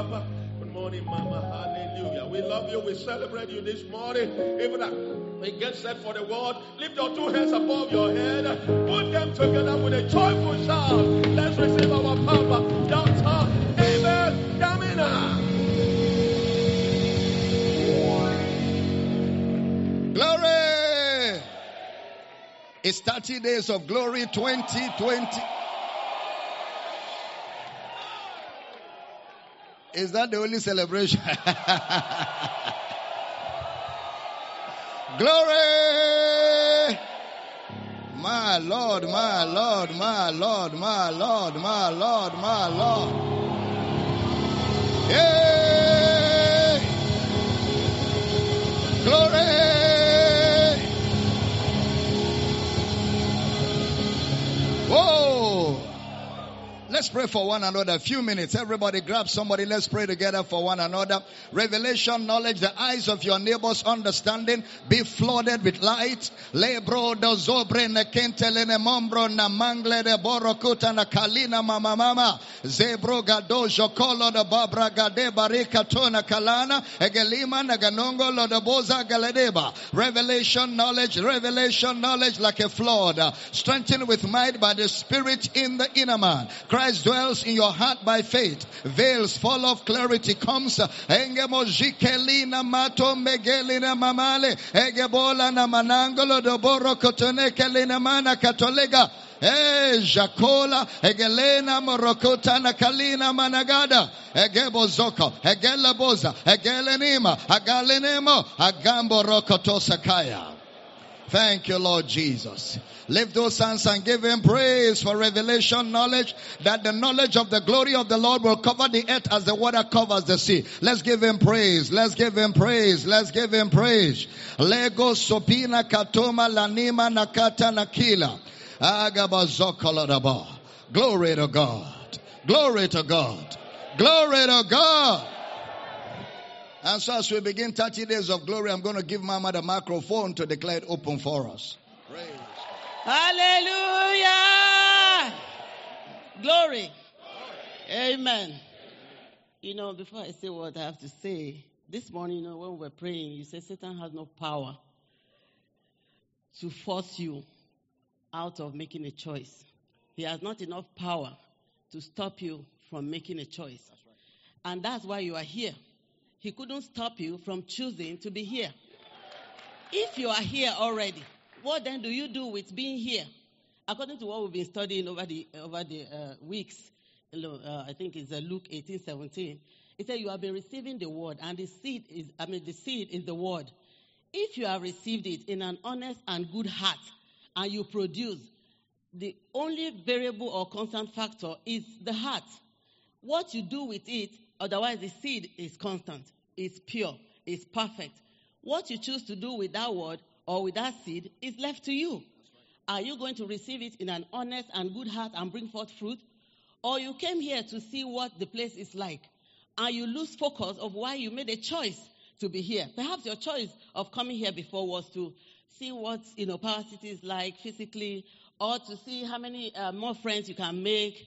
Papa. Good morning, Mama. Hallelujah. We love you. We celebrate you this morning. Even we get set for the word, lift your two hands above your head. Put them together with a joyful shout. Let's receive our Papa, Dr. Abel Damina. Glory! It's 30 days of glory 2020. Is that the only celebration? Glory! My Lord, my Lord, my Lord, my Lord, my Lord, my Lord. Yay! Glory! Whoa! Let's pray for one another. A few minutes. Everybody grab somebody. Let's pray together for one another. Revelation, knowledge, the eyes of your neighbor's understanding be flooded with light. Lebro do zobre ne kentele ne mombro na mangle de borokuta na kalina mama mama. Zebro gado jokolo de babra gade barika tona kalana. Egelima na ganongo lo de boza galedeba. Revelation, knowledge, revelation, knowledge like a flood. Strengthened with might by the spirit in the inner man. Christ dwells in your heart by faith. Veils fall off, clarity comes. Engemojikelina mamale. Jacola, Egelena, Morokota, Nakalina, Managada, Egebo Zoko, Egela Boza, Egelenima, Agalenemo, Agambo Rokoto Sakaya. Thank you, Lord Jesus. Lift those hands and give him praise for revelation knowledge that the knowledge of the glory of the Lord will cover the earth as the water covers the sea. Let's give him praise. Let's give him praise. Let's give him praise. Lego sopina katoma lanima nakata nakila. Agabazokoladaba. Glory to God. Glory to God. Glory to God. And so as we begin 30 days of glory, I'm going to give Mama the microphone to declare it open for us. Praise. Hallelujah. Glory. Amen. You know, before I say what I have to say, this morning, you know, when we were praying, you said Satan has no power to force you out of making a choice. He has not enough power to stop you from making a choice. And that's why you are here. He couldn't stop you from choosing to be here. If you are here already, what then do you do with being here? According to what we've been studying over the over the uh, weeks, uh, I think it's uh, Luke 18, 17. It said you have been receiving the word, and the seed is, I mean, the seed is the word. If you have received it in an honest and good heart, and you produce, the only variable or constant factor is the heart. What you do with it, otherwise the seed is constant, is pure, is perfect. What you choose to do with that word or with that seed is left to you. Are you going to receive it in an honest and good heart and bring forth fruit? Or you came here to see what the place is like and you lose focus of why you made a choice to be here. Perhaps your choice of coming here before was to see what you know Power City is like physically, or to see how many uh, more friends you can make.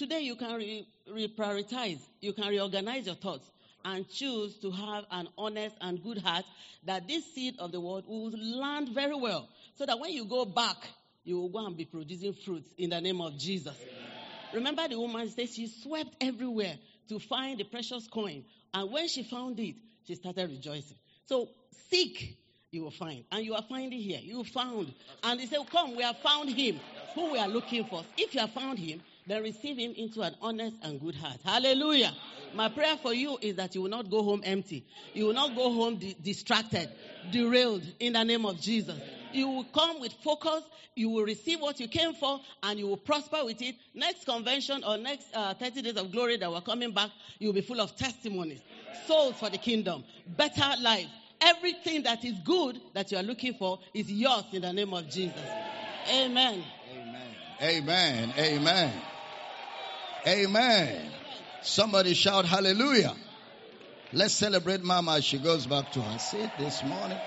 Today you can re- reprioritize, you can reorganize your thoughts and choose to have an honest and good heart that this seed of the word will land very well. So that when you go back, you will go and be producing fruits in the name of Jesus. Remember the woman says she swept everywhere to find the precious coin. And when she found it, she started rejoicing. So seek, you will find. And you are finding here. You found. And they say, Come, we have found him who we are looking for. If you have found him, then receive him into an honest and good heart. Hallelujah. My prayer for you is that you will not go home empty. You will not go home di- distracted, derailed in the name of Jesus. You will come with focus. You will receive what you came for and you will prosper with it. Next convention or next uh, 30 days of glory that we're coming back, you'll be full of testimonies, souls for the kingdom, better life. Everything that is good that you are looking for is yours in the name of Jesus. Amen. Amen. Amen. Amen. Somebody shout hallelujah. Let's celebrate Mama as she goes back to her seat this morning.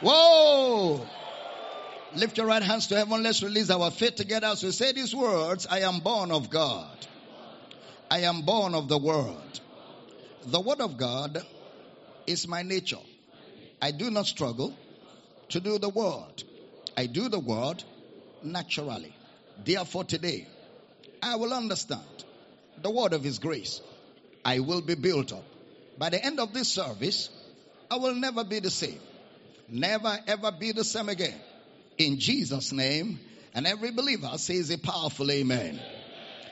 Whoa! Lift your right hands to heaven. Let's release our faith together as we say these words. I am born of God. I am born of the world. The word of God is my nature. I do not struggle to do the word. I do the word naturally. Therefore, today, I will understand the word of His grace. I will be built up. By the end of this service, I will never be the same. Never ever be the same again. In Jesus' name, and every believer says a powerful amen.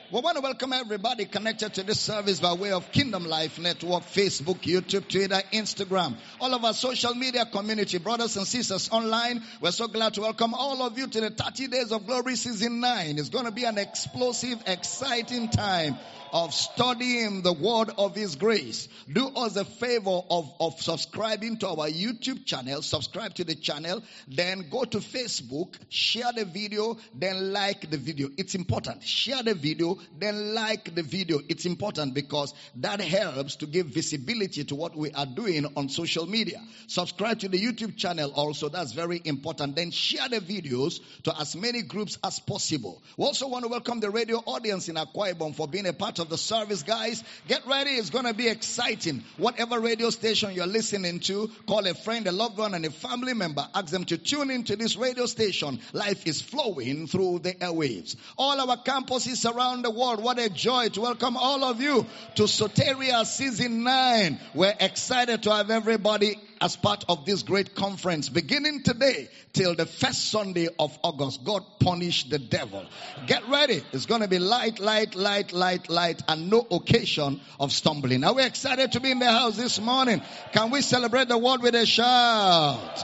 We want to welcome everybody connected to this service by way of Kingdom Life Network, Facebook, YouTube, Twitter, Instagram, all of our social media community, brothers and sisters online. We're so glad to welcome all of you to the 30 Days of Glory Season 9. It's going to be an explosive, exciting time of studying the word of his grace. Do us a favor of, of subscribing to our YouTube channel, subscribe to the channel, then go to Facebook, share the video, then like the video. It's important. Share the video, then like the video. It's important because that helps to give visibility to what we are doing on social media. Subscribe to the YouTube channel also. That's very important. Then share the videos to as many groups as possible. We also want to welcome the radio audience in Akwa Ibom for being a part of the service, guys. Get ready. It's going to be exciting. Whatever radio station you're listening to, call a friend, a loved one, and a family member. Ask them to tune into this radio station. Life is flowing through the airwaves. All our campuses around the world. What a joy to welcome all of you to Soteria Season 9. We're excited to have everybody as part of this great conference beginning today till the first Sunday of August. God punish the devil. Get ready. It's going to be light, light, light, light, light, and no occasion of stumbling. Are we excited to be in the house this morning? Can we celebrate the word with a shout?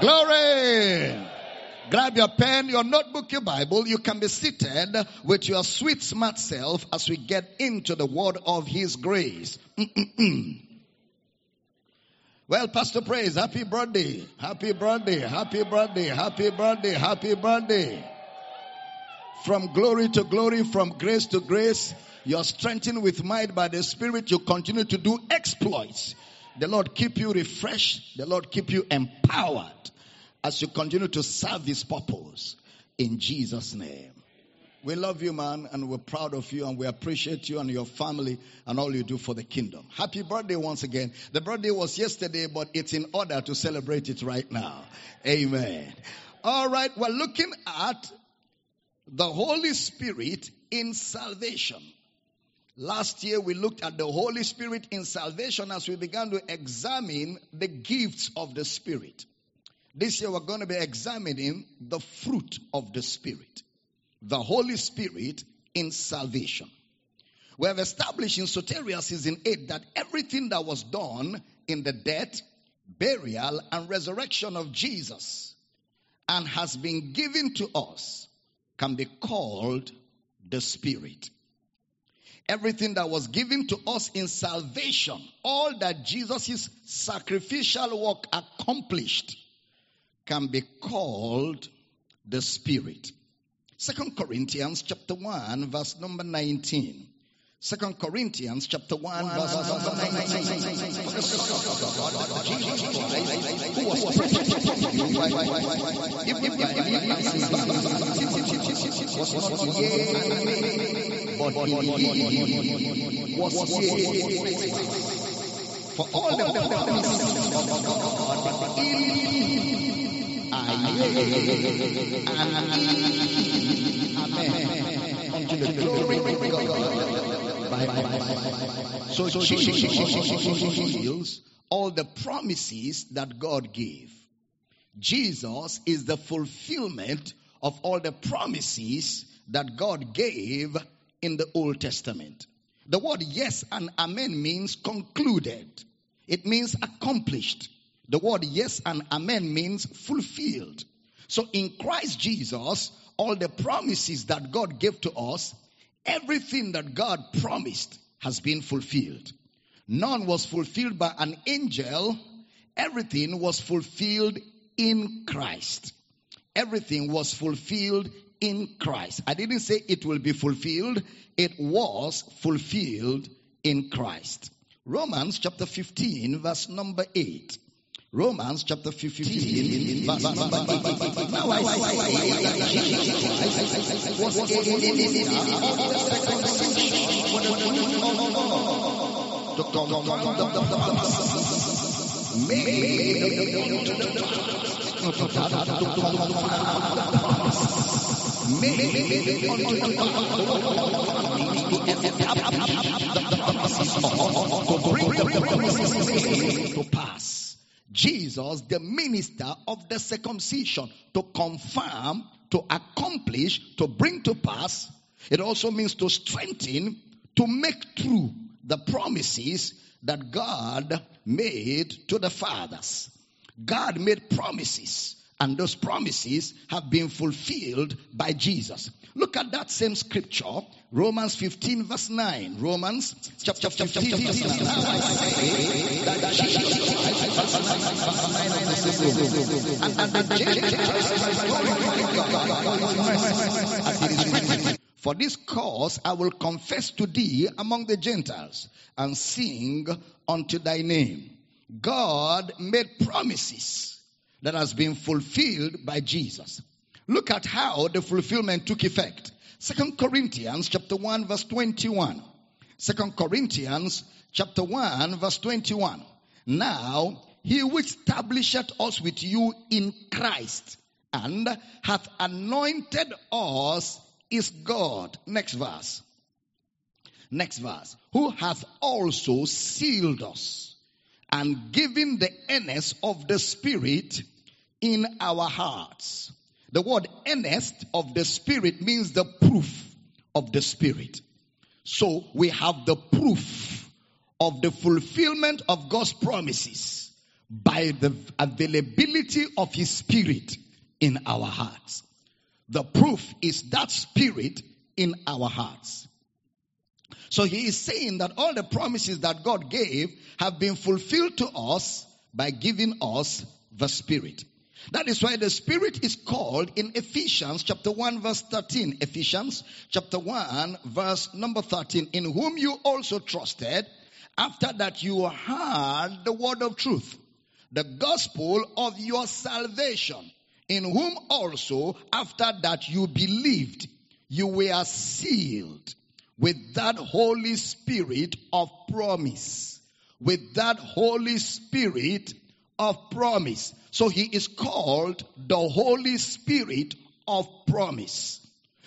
Glory! Grab your pen, your notebook, your Bible. You can be seated with your sweet, smart self as we get into the word of His grace. Well, Pastor Praise, happy birthday, happy birthday, happy birthday, happy birthday, happy birthday. From glory to glory, from grace to grace, you're strengthened with might by the Spirit. You continue to do exploits. The Lord keep you refreshed. The Lord keep you empowered as you continue to serve His purpose. In Jesus' name. We love you, man, and we're proud of you, and we appreciate you and your family and all you do for the kingdom. Happy birthday once again. The birthday was yesterday, but it's in order to celebrate it right now. Amen. All right, we're looking at the Holy Spirit in salvation. Last year we looked at the Holy Spirit in salvation as we began to examine the gifts of the Spirit. This year we're going to be examining the fruit of the Spirit the Holy Spirit in salvation. We have established in Soteria season 8 that everything that was done in the death, burial, and resurrection of Jesus and has been given to us can be called the Spirit. Everything that was given to us in salvation, all that Jesus' sacrificial work accomplished, can be called the Spirit. Second Corinthians chapter 1 verse number 19. Second Corinthians chapter 1 verse number 19. Who was present if you was not yea, but was yea. For all the promises of God in Amen. The glory of God. So Jesus fulfills all the promises that God gave. Jesus is the fulfillment of all the promises that God gave in the Old Testament. The word yes and amen means concluded. It means accomplished. The word yes and amen means fulfilled. So in Christ Jesus, all the promises that God gave to us, everything that God promised has been fulfilled. None was fulfilled by an angel. Everything was fulfilled in Christ. Everything was fulfilled in Christ. I didn't say it will be fulfilled. It was fulfilled in Christ. Romans chapter 15 verse number 8. Romans chapter 15, verse number 8. Now I say that Jesus Christ was a lily of the circumcision for the fruit of God to confirm the promise made unto the fathers to confirm the promise made unto the fathers to bring Jesus, the minister of the circumcision, to confirm, to accomplish, to bring to pass. It also means to strengthen, to make true the promises that God made to the fathers. God made promises, and those promises have been fulfilled by Jesus. Look at that same scripture, Romans 15 verse 9. Romans chapter 15 verse 9. Now I say that Jesus Christ, verse 9, verse 9 of the same Romans. And, and the Gentiles glorify God, as it is written. For this cause I will confess to thee among the Gentiles and sing unto thy name. God made promises that has been fulfilled by Jesus. Look at how the fulfillment took effect. Second Corinthians chapter 1 verse 21. Second Corinthians chapter 1 verse 21. Now he which establisheth us with you in Christ and hath anointed us is God. Next verse. Next verse. Who hath also sealed us and given the earnest of the Spirit in our hearts. The word earnest of the Spirit means the proof of the Spirit. So we have the proof of the fulfillment of God's promises by the availability of His Spirit in our hearts. The proof is that Spirit in our hearts. So he is saying that all the promises that God gave have been fulfilled to us by giving us the Spirit. That is why the Spirit is called in Ephesians chapter 1 verse 13. Ephesians chapter 1 verse number 13. In whom you also trusted after that you heard the word of truth, the gospel of your salvation, in whom also after that you believed, you were sealed with that Holy Spirit of promise. With that Holy Spirit of promise. So he is called the Holy Spirit of promise.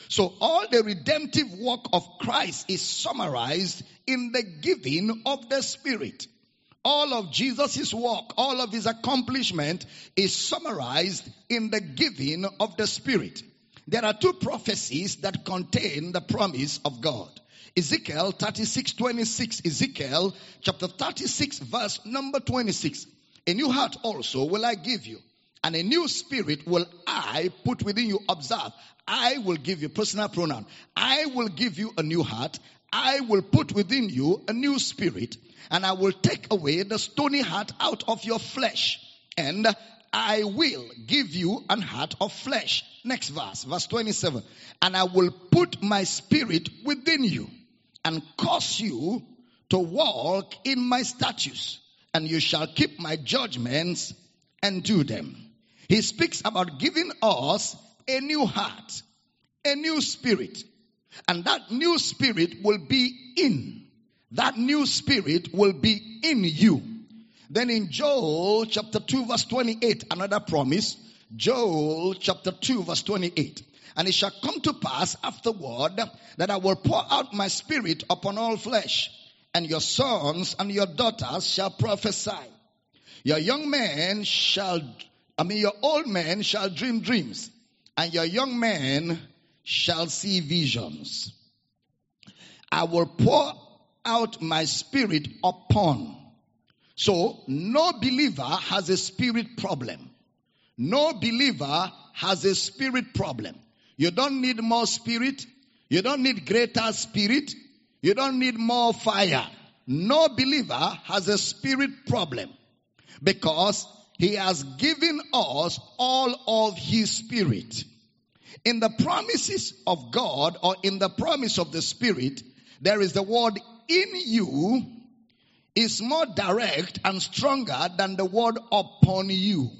So all the redemptive work of Christ is summarized in the giving of the Spirit. All of Jesus' work, all of his accomplishment is summarized in the giving of the Spirit. There are two prophecies that contain the promise of God. Ezekiel 36, 26. Ezekiel chapter 36 verse number 26. A new heart also will I give you, and a new spirit will I put within you. Observe, I will give you personal pronoun. I will give you a new heart. I will put within you a new spirit, and I will take away the stony heart out of your flesh, and I will give you an heart of flesh. Next verse, verse 27. And I will put my spirit within you and cause you to walk in my statutes, and you shall keep my judgments and do them. He speaks about giving us a new heart, a new spirit, and that new spirit will be in. That new spirit will be in you. Then in Joel chapter 2 verse 28, another promise. Joel chapter 2 verse 28. And it shall come to pass afterward that I will pour out my spirit upon all flesh, and your sons and your daughters shall prophesy. Your young men shall, I mean, your old men shall dream dreams, and your young men shall see visions. I will pour out my spirit upon. So, no believer has a spirit problem. No believer has a spirit problem. You don't need more spirit. You don't need greater spirit. You don't need more fire. No believer has a spirit problem because he has given us all of his spirit. In the promises of God or in the promise of the spirit, there is the word in you is more direct and stronger than the word upon you.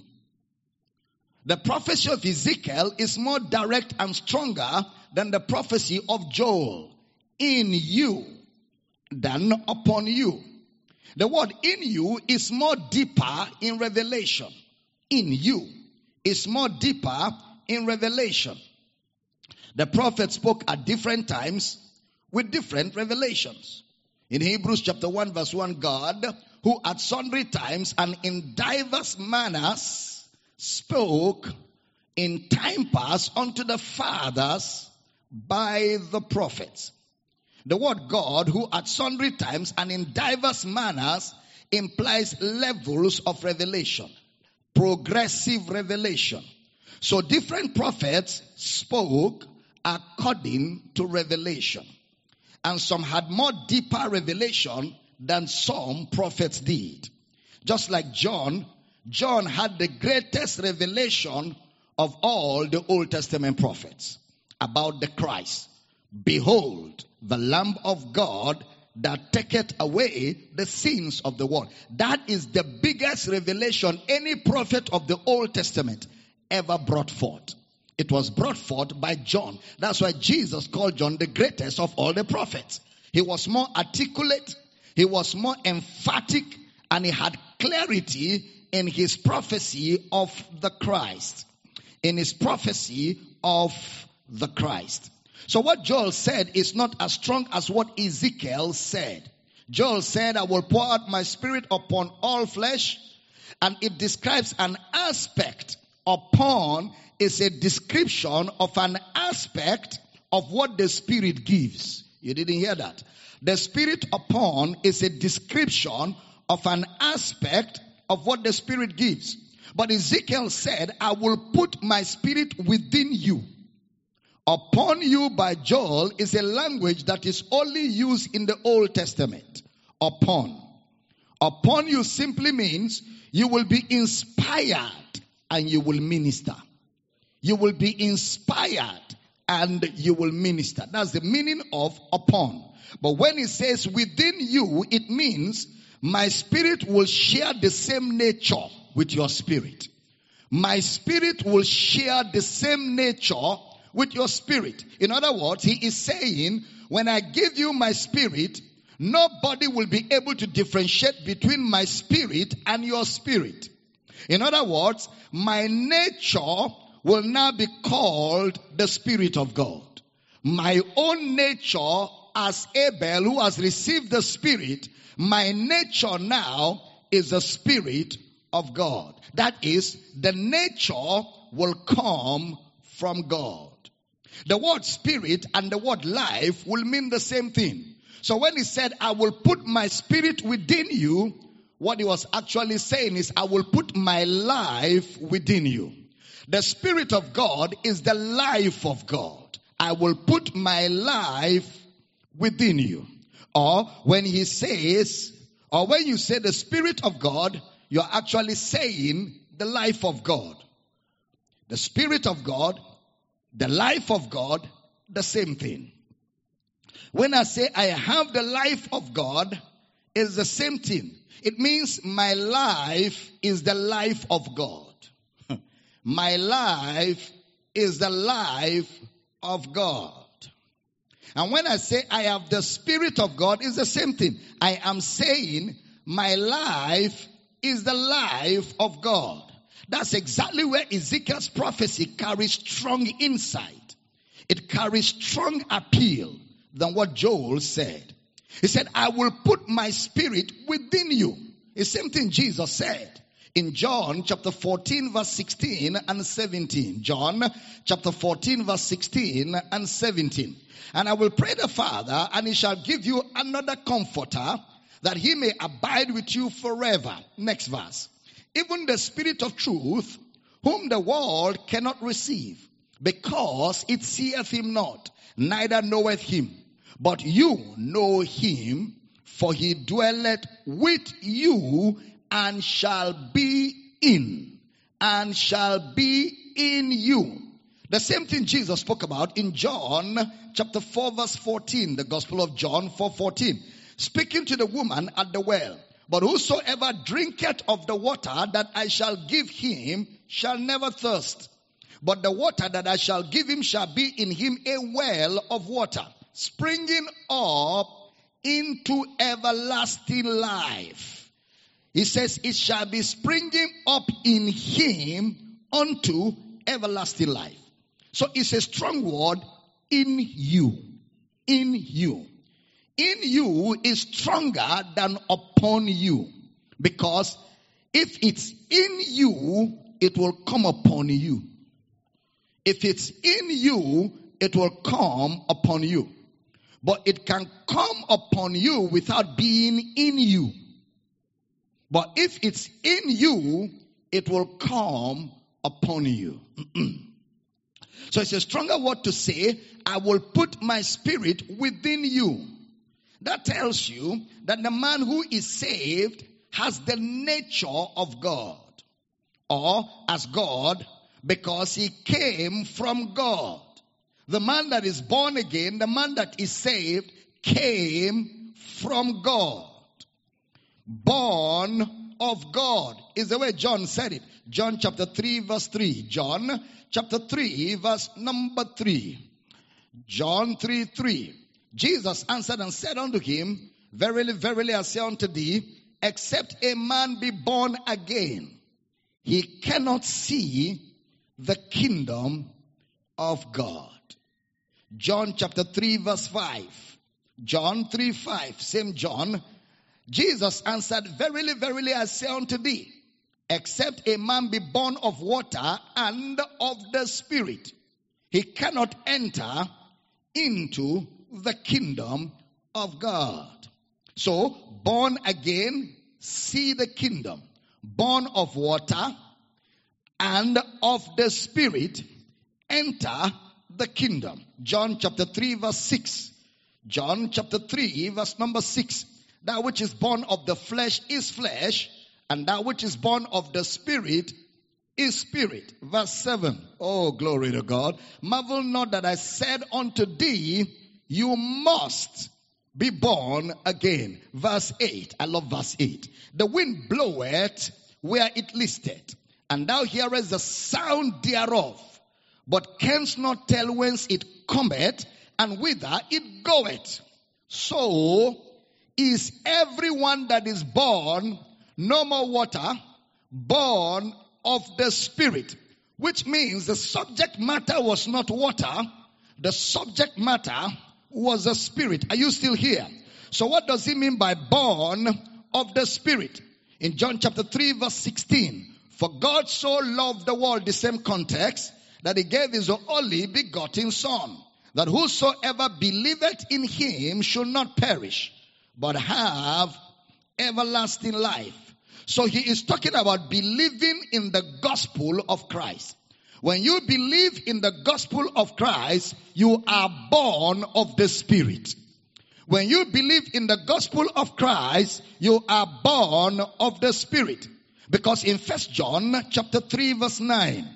The prophecy of Ezekiel is more direct and stronger than the prophecy of Joel. In you than upon you. The word in you is more deeper in revelation. In you is more deeper in revelation. The prophet spoke at different times with different revelations. In Hebrews chapter 1 verse 1, God, who at sundry times and in diverse manners spoke in time past unto the fathers by the prophets. The word God, who at sundry times and in diverse manners implies levels of revelation, progressive revelation. So different prophets spoke according to revelation. And some had more deeper revelation than some prophets did. Just like John, John had the greatest revelation of all the Old Testament prophets about the Christ. Behold, the Lamb of God that taketh away the sins of the world. That is the biggest revelation any prophet of the Old Testament ever brought forth. It was brought forth by John. That's why Jesus called John the greatest of all the prophets. He was more articulate, he was more emphatic, and he had clarity in his prophecy of the Christ. In his prophecy of the Christ. So what Joel said is not as strong as what Ezekiel said. Joel said, I will pour out my spirit upon all flesh. And it describes an aspect upon is a description of an aspect of what the Spirit gives. You didn't hear that. The Spirit upon is a description of an aspect of what the Spirit gives. But Ezekiel said, I will put my Spirit within you. Upon you by Joel is a language that is only used in the Old Testament. Upon. Upon you simply means you will be inspired and you will minister. You will be inspired and you will minister. That's the meaning of upon. But when it says within you, it means my spirit will share the same nature with your spirit. My spirit will share the same nature with your spirit. In other words, he is saying, when I give you my spirit, nobody will be able to differentiate between my spirit and your spirit. In other words, my nature will now be called the Spirit of God. My own nature as Abel who has received the Spirit, my nature now is the Spirit of God. That is, the nature will come from God. The word spirit and the word life will mean the same thing. So when he said, I will put my spirit within you, what he was actually saying is, I will put my life within you. The Spirit of God is the life of God. I will put my life within you. Or when he says, or when you say the Spirit of God, you're actually saying the life of God. The Spirit of God, the life of God, the same thing. When I say I have the life of God, it's the same thing. It means my life is the life of God. my life is the life of God. And when I say I have the Spirit of God, it's the same thing. I am saying my life is the life of God. That's exactly where Ezekiel's prophecy carries strong insight. It carries strong appeal than what Joel said. He said, I will put my spirit within you. The same thing Jesus said in John chapter 14 verse 16 and 17. John chapter 14 verse 16 and 17. And I will pray the Father and he shall give you another comforter that he may abide with you forever. Next verse. Even the spirit of truth whom the world cannot receive because it seeth him not, neither knoweth him but you know him, for he dwelleth with you and shall be in, and shall be in you. The same thing Jesus spoke about in John chapter 4 verse 14, the Gospel of John 4 14. Speaking to the woman at the well. But whosoever drinketh of the water that I shall give him shall never thirst. But the water that I shall give him shall be in him a well of water springing up into everlasting life. He says, It shall be springing up in him unto everlasting life. So it's a strong word in you. In you. In you is stronger than upon you. Because if it's in you, it will come upon you. If it's in you, it will come upon you. But it can come upon you without being in you. But if it's in you, it will come upon you. so it's a stronger word to say, I will put my spirit within you. That tells you that the man who is saved has the nature of God or as God because he came from God. The man that is born again, the man that is saved, came from God. Born of God is the way John said it. John chapter 3 verse 3. John chapter 3 verse number 3. John 3 3. Jesus answered and said unto him, Verily, verily, I say unto thee, except a man be born again, he cannot see the kingdom of God. John chapter 3 verse 5. John 3 5. Same John. Jesus answered, Verily, verily, I say unto thee, except a man be born of water and of the Spirit, he cannot enter into the kingdom of God. So, born again, see the kingdom. Born of water and of the Spirit, enter the kingdom. John chapter 3 verse 6. John chapter 3 verse number 6. That which is born of the flesh is flesh, and that which is born of the spirit is spirit. Verse 7. Oh, glory to God. Marvel not that I said unto thee, you must be born again. Verse 8. I love verse 8. The wind bloweth where it listeth, and thou hearest the sound thereof, but canst not tell whence it cometh and whither it goeth. So is everyone that is born no more water, born of the Spirit, which means the subject matter was not water, the subject matter was a Spirit. Are you still here? So what does he mean by born of the Spirit? In John chapter 3 verse 16, for God so loved the world, the same context, that he gave his only begotten son, that whosoever believeth in him should not perish, but have everlasting life. So he is talking about believing in the gospel of Christ. When you believe in the gospel of Christ, you are born of the Spirit. When you believe in the gospel of Christ, you are born of the Spirit. Because in First John chapter 3 verse 9,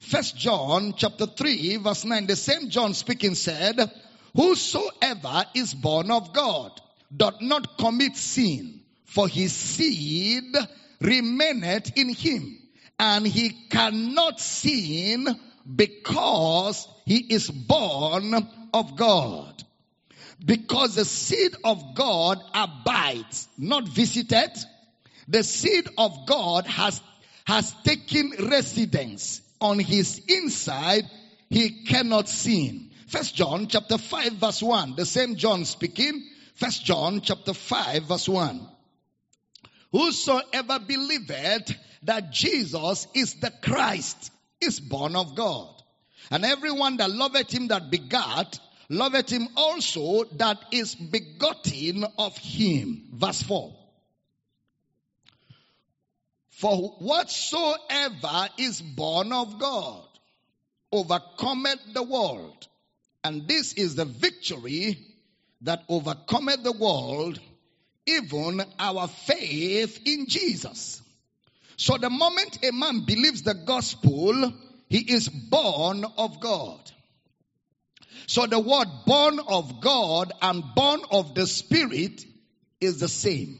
First John chapter 3 verse 9, the same John speaking said, Whosoever is born of God doth not commit sin, for his seed remaineth in him, and he cannot sin because he is born of God. Because the seed of God abides, not visited. The seed of God has, has taken residence on his inside. He cannot sin. First John chapter 5 verse 1. The same John speaking. First John chapter 5 verse 1. Whosoever believeth that Jesus is the Christ is born of God. And everyone that loveth him that begat, loveth him also that is begotten of him. Verse 4. For whatsoever is born of God overcometh the world. And this is the victory that overcometh the world, even our faith in Jesus. So the moment a man believes the gospel, he is born of God. So the word born of God and born of the Spirit is the same.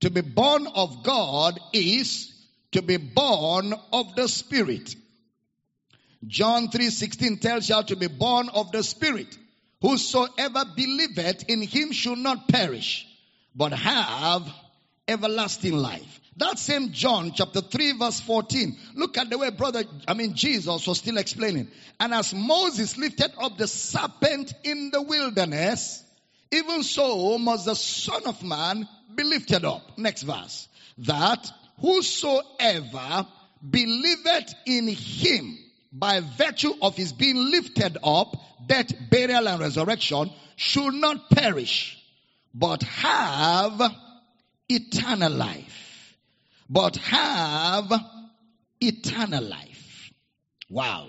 To be born of God is to be born of the Spirit. John 3:16 tells you to be born of the Spirit. whosoever believeth in him should not perish, but have everlasting life. That same John chapter 3 verse 14. Look at the way brother, I mean Jesus was still explaining. And as Moses lifted up the serpent in the wilderness, even so must the son of man be lifted up. Next verse. That whosoever believeth in him by virtue of his being lifted up, death, burial, and resurrection should not perish, but have eternal life but have eternal life. Wow.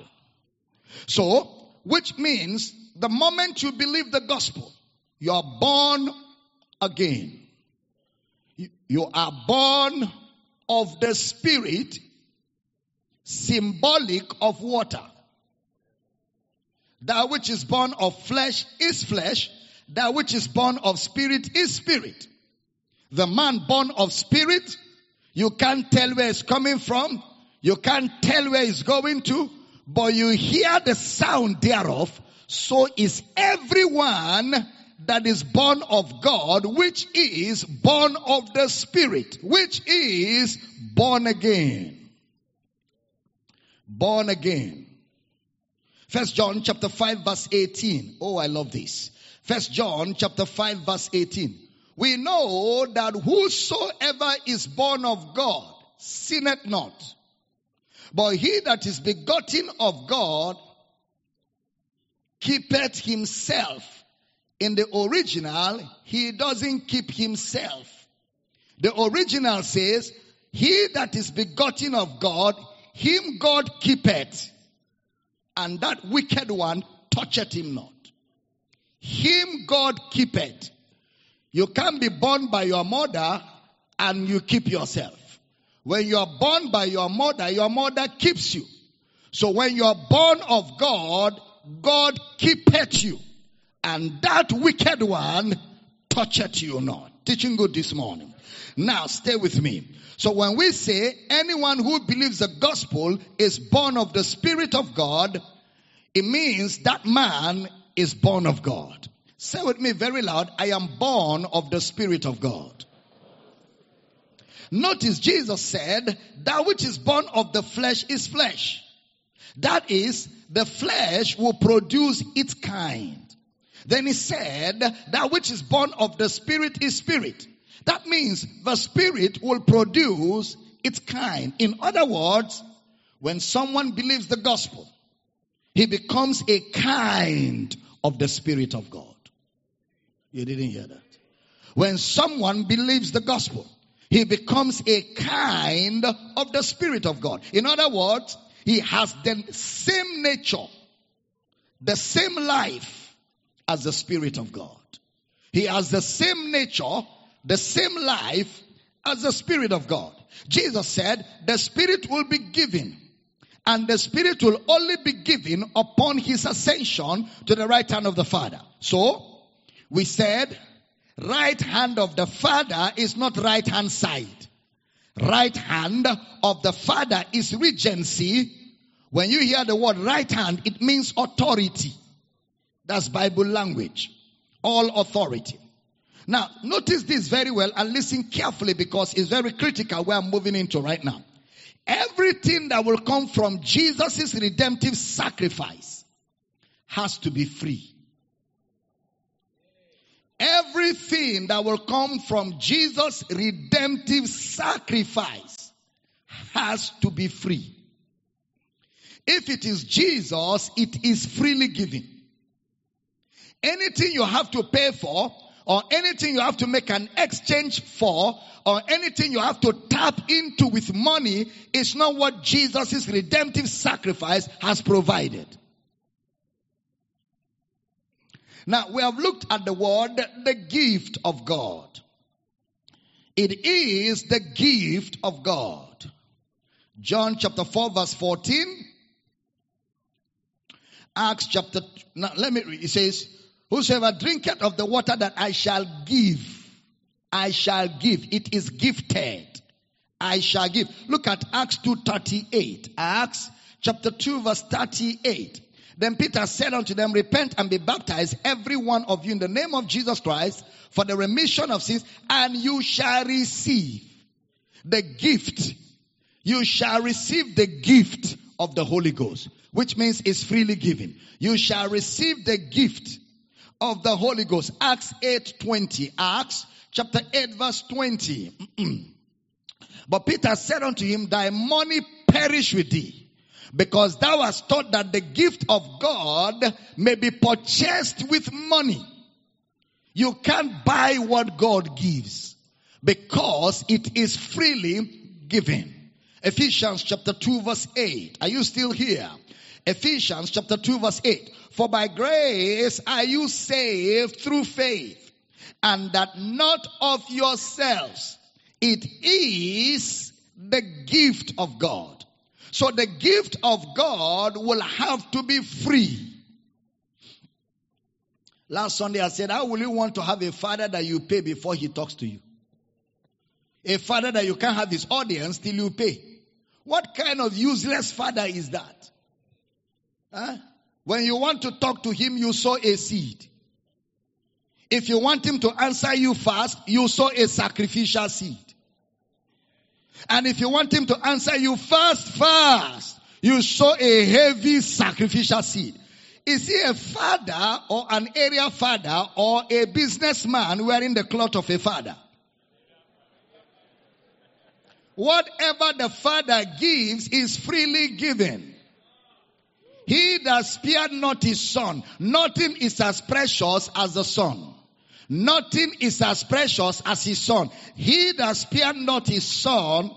So, which means the moment you believe the gospel, you are born again. You are born of the spirit, symbolic of water. That which is born of flesh is flesh. That which is born of spirit is spirit. The man born of spirit you can't tell where it's coming from. You can't tell where it's going to, but you hear the sound thereof. So is everyone that is born of God, which is born of the Spirit, which is born again. Born again. First John chapter 5 verse 18. Oh, I love this. First John chapter 5 verse 18 we know that whosoever is born of God sinneth not. But he that is begotten of God keepeth himself. In the original, he doesn't keep himself. The original says, he that is begotten of God, him God keepeth, and that wicked one toucheth him not. Him God keepeth. You can't be born by your mother and you keep yourself. When you are born by your mother, your mother keeps you. So when you are born of God, God keepeth you. And that wicked one toucheth you not. Teaching good this morning. Now stay with me. So when we say anyone who believes the gospel is born of the Spirit of God, it means that man is born of God. Say with me very loud, I am born of the Spirit of God. Notice Jesus said, that which is born of the flesh is flesh. That is, the flesh will produce its kind. Then he said, that which is born of the spirit is spirit. That means the spirit will produce its kind. In other words, when someone believes the gospel, he becomes a kind of the spirit of God. You didn't hear that. When someone believes the gospel, he becomes a kind of the Spirit of God. In other words, he has the same nature, the same life as the Spirit of God. He has the same nature, the same life as the Spirit of God. Jesus said, the Spirit will be given and the Spirit will only be given upon his ascension to the right hand of the Father. So, we said right hand of the father is not right hand side. Right hand of the father is regency. When you hear the word right hand, it means authority. That's Bible language. All authority. Now, notice this very well and listen carefully because it's very critical where I'm moving into right now. Everything that will come from Jesus' redemptive sacrifice has to be free. Everything that will come from Jesus' redemptive sacrifice has to be free. If it is Jesus, it is freely given. Anything you have to pay for, or anything you have to make an exchange for, or anything you have to tap into with money is not what Jesus' redemptive sacrifice has provided. Now, we have looked at the word, the gift of God. It is the gift of God. John chapter 4 verse 14. Acts chapter, now let me read. It says, whosoever drinketh of the water that I shall give, I shall give. It is gifted. I shall give. Look at Acts 2.38. Acts chapter 2 verse 38. Then Peter said unto them, Repent and be baptized, every one of you, in the name of Jesus Christ, for the remission of sins, and you shall receive the gift. You shall receive the gift of the Holy Ghost, which means it's freely given. You shall receive the gift of the Holy Ghost. Acts 8 20. Acts chapter 8, verse 20. but Peter said unto him, Thy money perish with thee because thou hast taught that the gift of God may be purchased with money. You can't buy what God gives because it is freely given. Ephesians chapter 2 verse 8. Are you still here? Ephesians chapter 2 verse 8. For by grace are you saved through faith and that not of yourselves. It is the gift of God so the gift of God will have to be free. Last Sunday I said, how will you want to have a father that you pay before he talks to you? A father that you can't have his audience till you pay. What kind of useless father is that? Huh? When you want to talk to him, you sow a seed. If you want him to answer you fast, you sow a sacrificial seed. And if you want him to answer you fast, fast, you sow a heavy sacrificial seed. Is he a father or an area father or a businessman wearing the cloth of a father? Whatever the father gives is freely given. He that spared not his son, nothing is as precious as the son. Nothing is as precious as his son. He that spared not his son,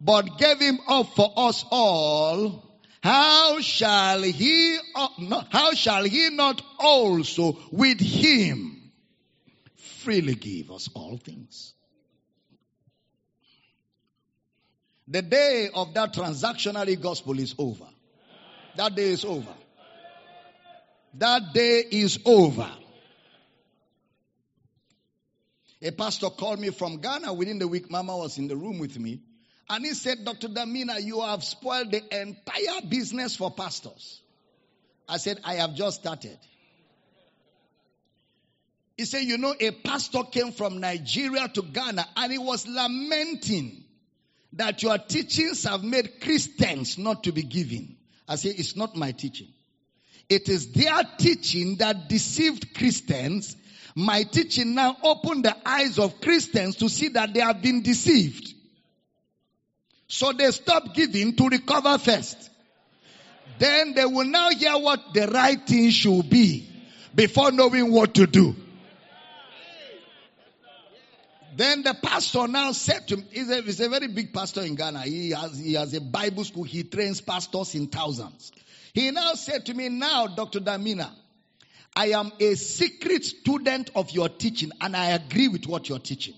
but gave him up for us all, how shall he, uh, how shall he not also with him freely give us all things? The day of that transactionary gospel is over. That day is over. That day is over. A pastor called me from Ghana within the week. Mama was in the room with me. And he said, Dr. Damina, you have spoiled the entire business for pastors. I said, I have just started. He said, you know, a pastor came from Nigeria to Ghana and he was lamenting that your teachings have made Christians not to be giving. I said, it's not my teaching. It is their teaching that deceived Christians my teaching now opened the eyes of Christians to see that they have been deceived. So they stop giving to recover first. Then they will now hear what the right thing should be before knowing what to do. Then the pastor now said to me, he's a, he's a very big pastor in Ghana. He has, he has a Bible school. He trains pastors in thousands. He now said to me, now, Dr. Damina, I am a secret student of your teaching and I agree with what you're teaching.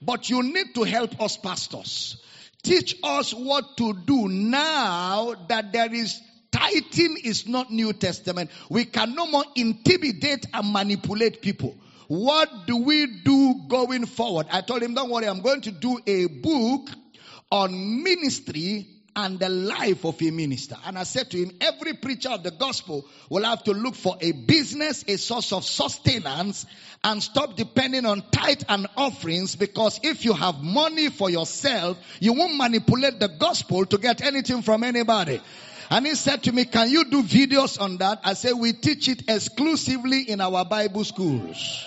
But you need to help us pastors. Teach us what to do now that there is tithing is not New Testament. We can no more intimidate and manipulate people. What do we do going forward? I told him, don't worry, I'm going to do a book on ministry and the life of a minister. And I said to him, every preacher of the gospel will have to look for a business, a source of sustenance, and stop depending on tithe and offerings because if you have money for yourself, you won't manipulate the gospel to get anything from anybody. And he said to me, can you do videos on that? I said, we teach it exclusively in our Bible schools.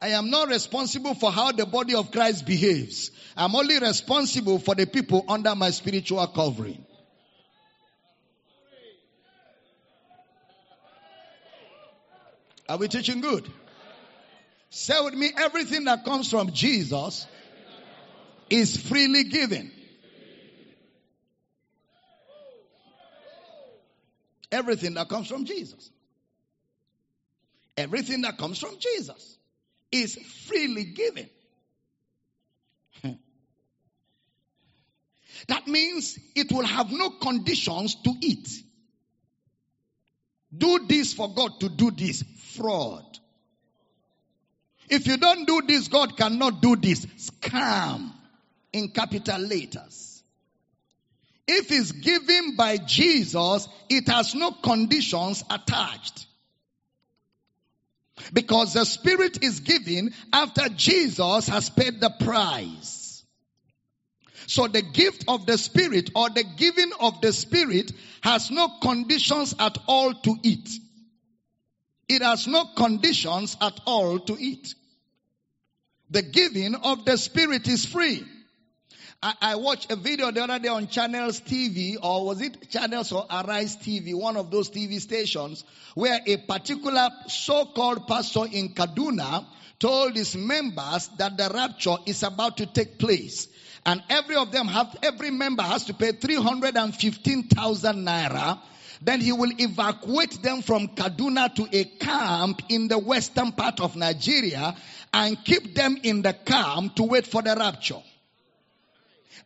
I am not responsible for how the body of Christ behaves. I'm only responsible for the people under my spiritual covering. Are we teaching good? Say with me, everything that comes from Jesus is freely given. Everything that comes from Jesus. Everything that comes from Jesus is freely given. Hmm. that means it will have no conditions to eat. Do this for God to do this. Fraud. If you don't do this, God cannot do this. Scam in capital letters. If it's given by Jesus, it has no conditions attached. Because the Spirit is given after Jesus has paid the price. So the gift of the Spirit or the giving of the Spirit has no conditions at all to it. It has no conditions at all to it. The giving of the Spirit is free. I, I, watched a video the other day on Channels TV, or was it Channels or Arise TV, one of those TV stations, where a particular so-called pastor in Kaduna told his members that the rapture is about to take place. And every of them have, every member has to pay 315,000 naira. Then he will evacuate them from Kaduna to a camp in the western part of Nigeria and keep them in the camp to wait for the rapture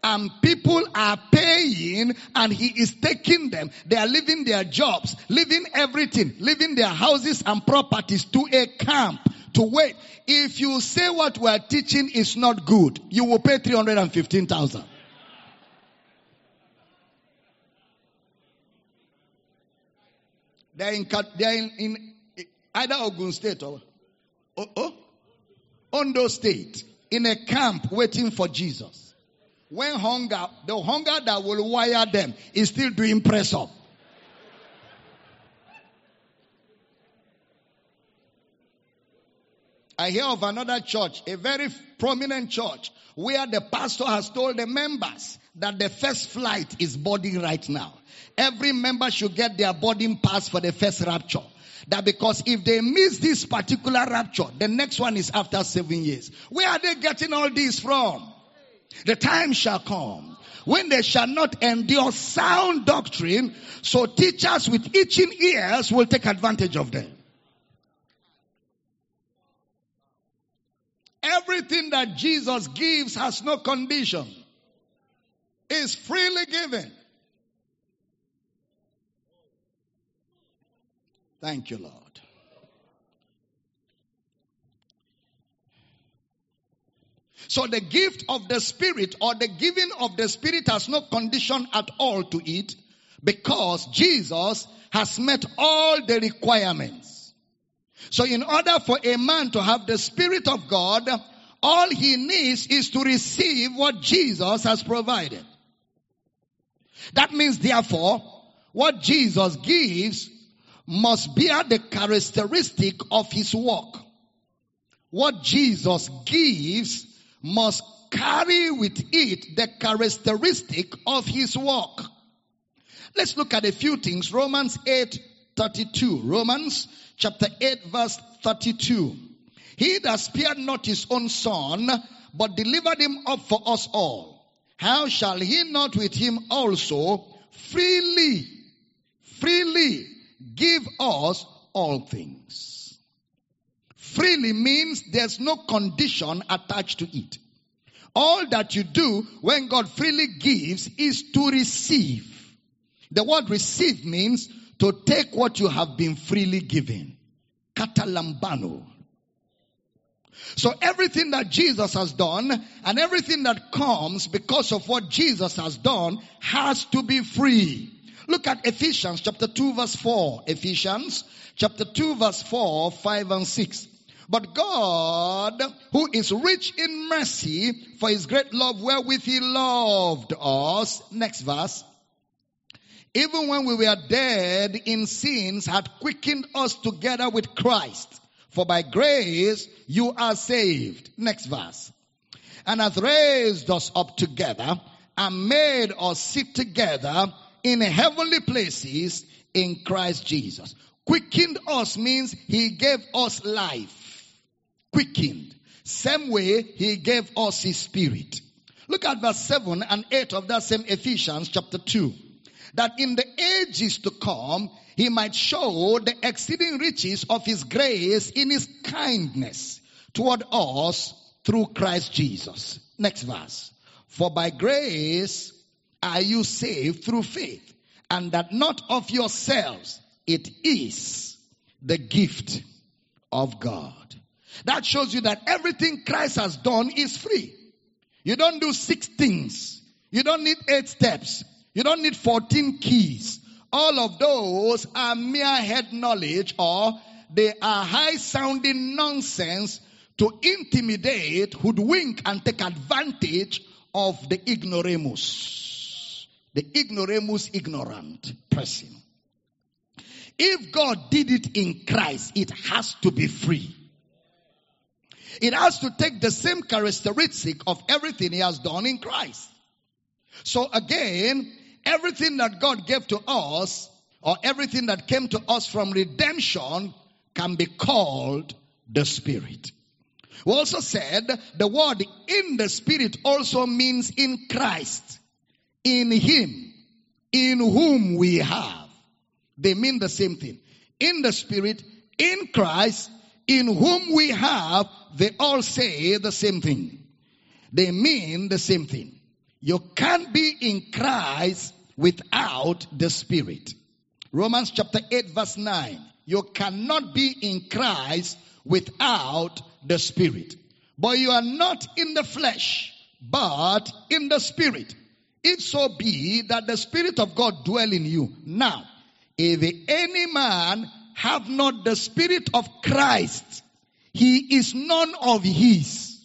and people are paying and he is taking them. They are leaving their jobs, leaving everything, leaving their houses and properties to a camp to wait. If you say what we are teaching is not good, you will pay 315,000. They're in, they're in, in either Ogun State or oh, oh, Ondo State in a camp waiting for Jesus. When hunger, the hunger that will wire them is still doing press up. I hear of another church, a very prominent church, where the pastor has told the members that the first flight is boarding right now. Every member should get their boarding pass for the first rapture. That because if they miss this particular rapture, the next one is after seven years. Where are they getting all this from? The time shall come when they shall not endure sound doctrine, so teachers with itching ears will take advantage of them. Everything that Jesus gives has no condition. Is freely given. Thank you, Lord. So the gift of the Spirit or the giving of the Spirit has no condition at all to it because Jesus has met all the requirements. So in order for a man to have the Spirit of God, all he needs is to receive what Jesus has provided. That means therefore, what Jesus gives must bear the characteristic of his work. What Jesus gives must carry with it the characteristic of his work. Let's look at a few things. Romans 8, 32. Romans chapter 8 verse 32. He that spared not his own son, but delivered him up for us all. How shall he not with him also freely, freely give us all things? Freely means there's no condition attached to it. All that you do when God freely gives is to receive. The word receive means to take what you have been freely given. Katalambano. So everything that Jesus has done and everything that comes because of what Jesus has done has to be free. Look at Ephesians chapter 2 verse 4. Ephesians chapter 2 verse 4, 5 and 6. But God, who is rich in mercy, for his great love wherewith he loved us. Next verse. Even when we were dead in sins, had quickened us together with Christ. For by grace you are saved. Next verse. And hath raised us up together and made us sit together in heavenly places in Christ Jesus. Quickened us means he gave us life quickened. Same way he gave us his spirit. Look at verse 7 and 8 of that same Ephesians chapter 2. That in the ages to come, he might show the exceeding riches of his grace in his kindness toward us through Christ Jesus. Next verse. For by grace are you saved through faith, and that not of yourselves, it is the gift of God. That shows you that everything Christ has done is free. You don't do six things. You don't need eight steps. You don't need 14 keys. All of those are mere head knowledge or they are high sounding nonsense to intimidate, hoodwink, and take advantage of the ignoramus. The ignoramus ignorant person. If God did it in Christ, it has to be free. It has to take the same characteristic of everything he has done in Christ. So again, everything that God gave to us or everything that came to us from redemption can be called the Spirit. We also said the word in the Spirit also means in Christ, in Him, in whom we have. They mean the same thing. In the Spirit, in Christ, in whom we have, they all say the same thing. They mean the same thing. You can't be in Christ without the Spirit. Romans chapter 8 verse 9. You cannot be in Christ without the Spirit. But you are not in the flesh, but in the Spirit. If so be that the Spirit of God dwell in you. Now, if any man have not the Spirit of Christ, he is none of his.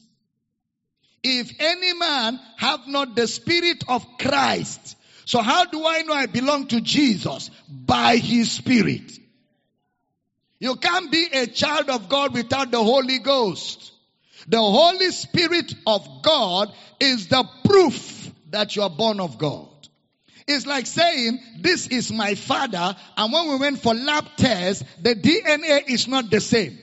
If any man have not the Spirit of Christ, so how do I know I belong to Jesus? By His Spirit. You can't be a child of God without the Holy Ghost. The Holy Spirit of God is the proof that you are born of God. It's like saying, this is my father, and when we went for lab tests, the DNA is not the same.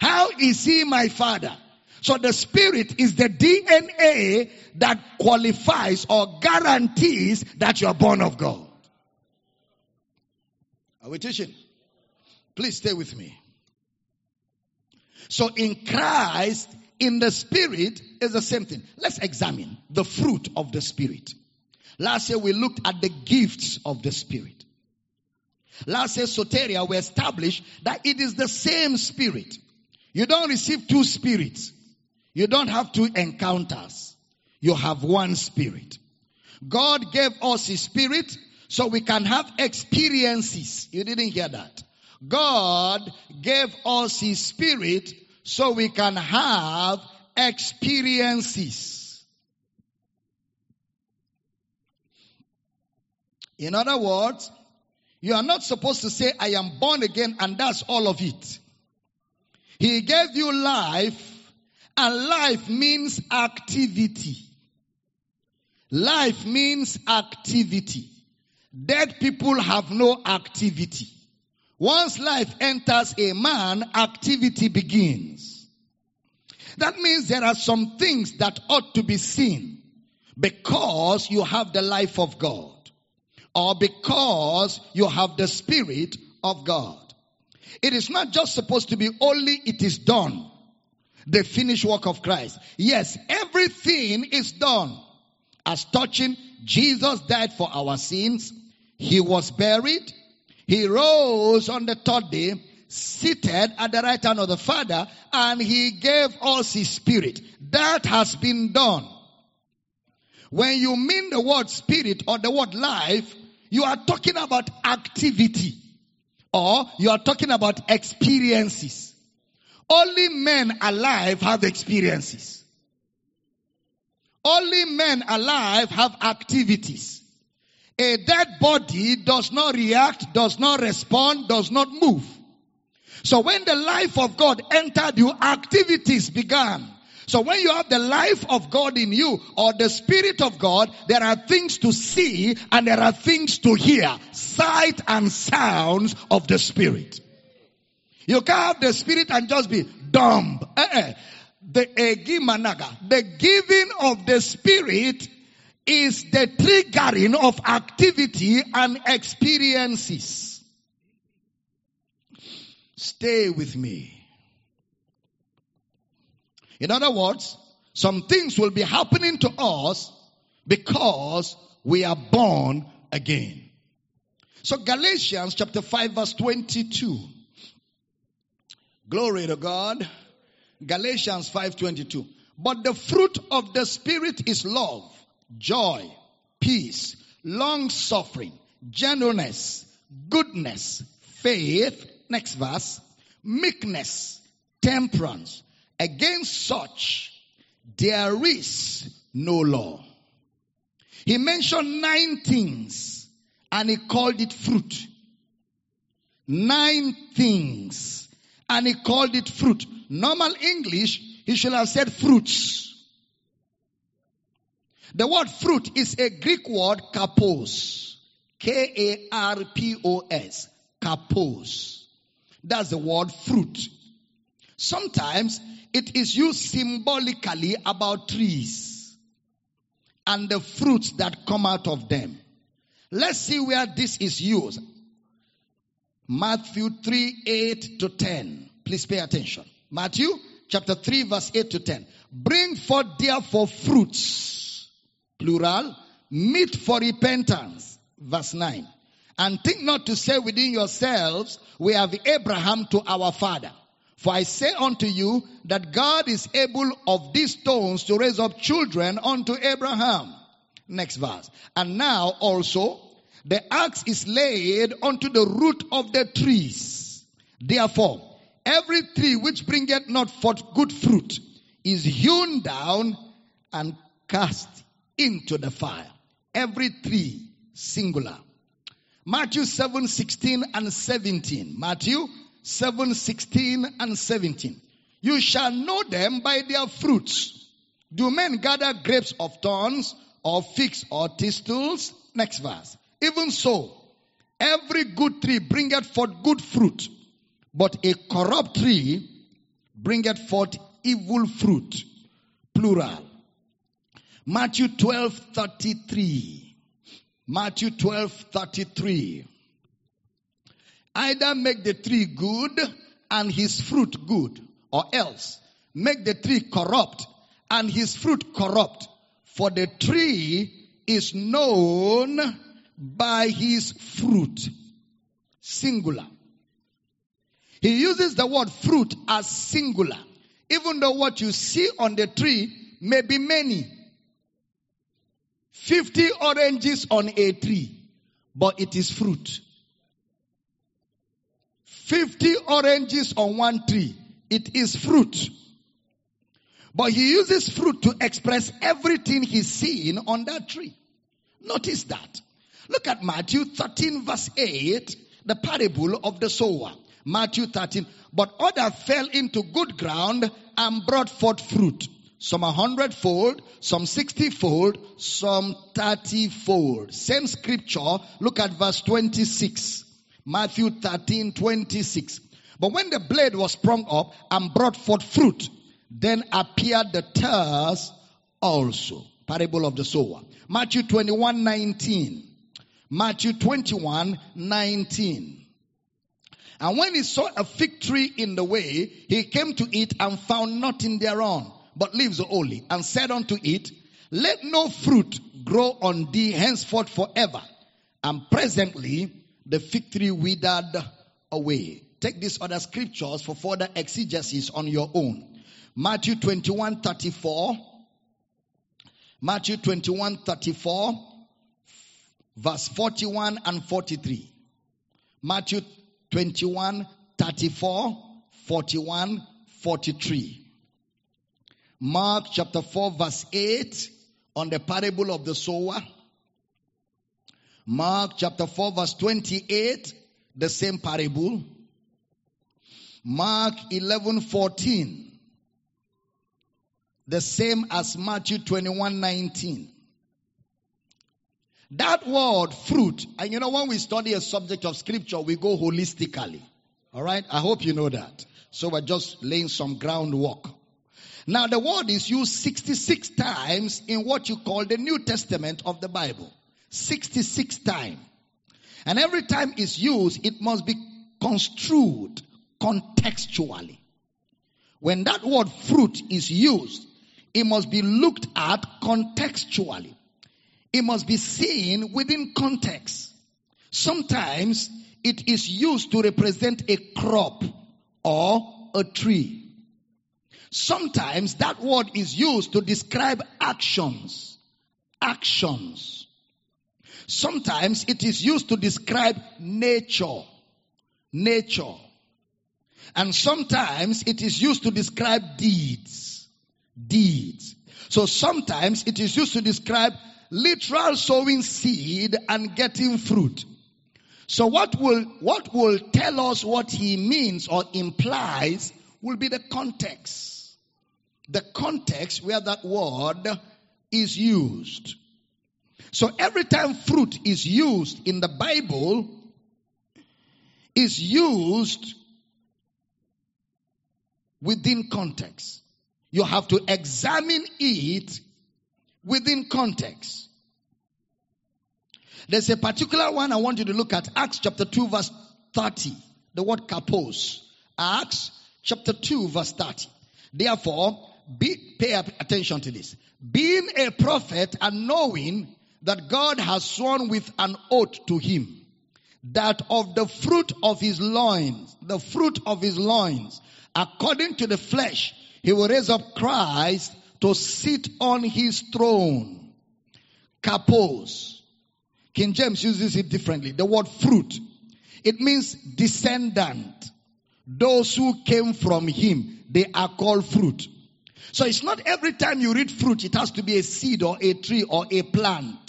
How is he my father? So the spirit is the DNA that qualifies or guarantees that you are born of God. Are we teaching? Please stay with me. So in Christ, in the spirit is the same thing. Let's examine the fruit of the spirit. Last year we looked at the gifts of the spirit. Last year soteria we established that it is the same spirit. You don't receive two spirits. You don't have two encounters. You have one spirit. God gave us his spirit so we can have experiences. You didn't hear that. God gave us his spirit so we can have experiences. In other words, you are not supposed to say, I am born again and that's all of it. He gave you life and life means activity. Life means activity. Dead people have no activity. Once life enters a man, activity begins. That means there are some things that ought to be seen because you have the life of God or because you have the Spirit of God. It is not just supposed to be only it is done the finished work of Christ. Yes, everything is done. As touching, Jesus died for our sins. He was buried. He rose on the third day, seated at the right hand of the Father, and he gave us his spirit. That has been done. When you mean the word spirit or the word life, you are talking about activity or you are talking about experiences. Only men alive have experiences. Only men alive have activities. A dead body does not react, does not respond, does not move. So when the life of God entered you, activities began. So when you have the life of God in you or the Spirit of God, there are things to see and there are things to hear. Sight and sounds of the Spirit. You can't have the spirit and just be dumb. Uh-uh. The egimanaga, the giving of the spirit is the triggering of activity and experiences. Stay with me. In other words, some things will be happening to us because we are born again. So Galatians chapter 5 verse 22. Glory to God. Galatians 5:22. But the fruit of the spirit is love, joy, peace, long suffering, gentleness, goodness, faith, next verse, meekness, temperance. Against such, there is no law. He mentioned nine things and he called it fruit. Nine things and he called it fruit. Normal English, he should have said fruits. The word fruit is a Greek word karpos. K-A-R-P-O-S. Karpos. That's the word fruit. Sometimes it is used symbolically about trees and the fruits that come out of them. Let's see where this is used. Matthew 3, 8 to 10. Please pay attention. Matthew chapter 3 verse 8 to 10. Bring forth therefore fruits, plural, meet for repentance, verse 9. And think not to say within yourselves, we have Abraham to our father. For I say unto you that God is able of these stones to raise up children unto Abraham. Next verse. And now also the axe is laid unto the root of the trees. Therefore, every tree which bringeth not forth good fruit is hewn down and cast into the fire. Every tree singular. Matthew 7, 16 and 17. Matthew 7, 16 and 17. You shall know them by their fruits. Do men gather grapes of thorns or figs or thistles? Next verse. Even so, every good tree bringeth forth good fruit, but a corrupt tree bringeth forth evil fruit. Plural. Matthew 12, 33. Matthew 12, 33. Either make the tree good and his fruit good, or else make the tree corrupt and his fruit corrupt. For the tree is known by his fruit. Singular. He uses the word fruit as singular, even though what you see on the tree may be many. 50 oranges on a tree, but it is fruit. 50 oranges on one tree. It is fruit. But he uses fruit to express everything he's seeing on that tree. Notice that. Look at Matthew 13 verse 8, the parable of the sower. Matthew 13. But other fell into good ground and brought forth fruit. Some a hundredfold, some sixtyfold, some thirtyfold. Same scripture. Look at verse 26. Matthew 13, 26. But when the blade was sprung up and brought forth fruit, then appeared the tares also. Parable of the sower. Matthew 21, 19. Matthew 21, 19. And when he saw a fig tree in the way, he came to it and found nothing thereon, but leaves only, and said unto it, Let no fruit grow on thee henceforth forever. And presently the fig tree withered away. Take these other scriptures for further exegesis on your own. Matthew 21 34. Matthew 21 34, verse 41 and 43. Matthew 21 34, 41, 43. Mark chapter 4, verse 8 on the parable of the sower. Mark chapter 4 verse 28, the same parable. Mark 11 14, the same as Matthew 21 19. That word fruit, and you know, when we study a subject of scripture, we go holistically. All right? I hope you know that. So we're just laying some groundwork. Now, the word is used 66 times in what you call the New Testament of the Bible. 66 times. And every time it's used, it must be construed contextually. When that word fruit is used, it must be looked at contextually. It must be seen within context. Sometimes it is used to represent a crop or a tree. Sometimes that word is used to describe actions. Actions. Sometimes it is used to describe nature. Nature. And sometimes it is used to describe deeds. Deeds. So sometimes it is used to describe literal sowing seed and getting fruit. So what will, what will tell us what he means or implies will be the context. The context where that word is used. So every time fruit is used in the Bible, is used within context. You have to examine it within context. There's a particular one I want you to look at, Acts chapter 2 verse 30. The word karpos. Acts chapter 2 verse 30. Therefore, be, pay attention to this. Being a prophet and knowing that God has sworn with an oath to him that of the fruit of his loins, the fruit of his loins, according to the flesh, he will raise up Christ to sit on his throne. Karpos. King James uses it differently. The word fruit. It means descendant. Those who came from him, they are called fruit. So it's not every time you read fruit, it has to be a seed or a tree or a plant.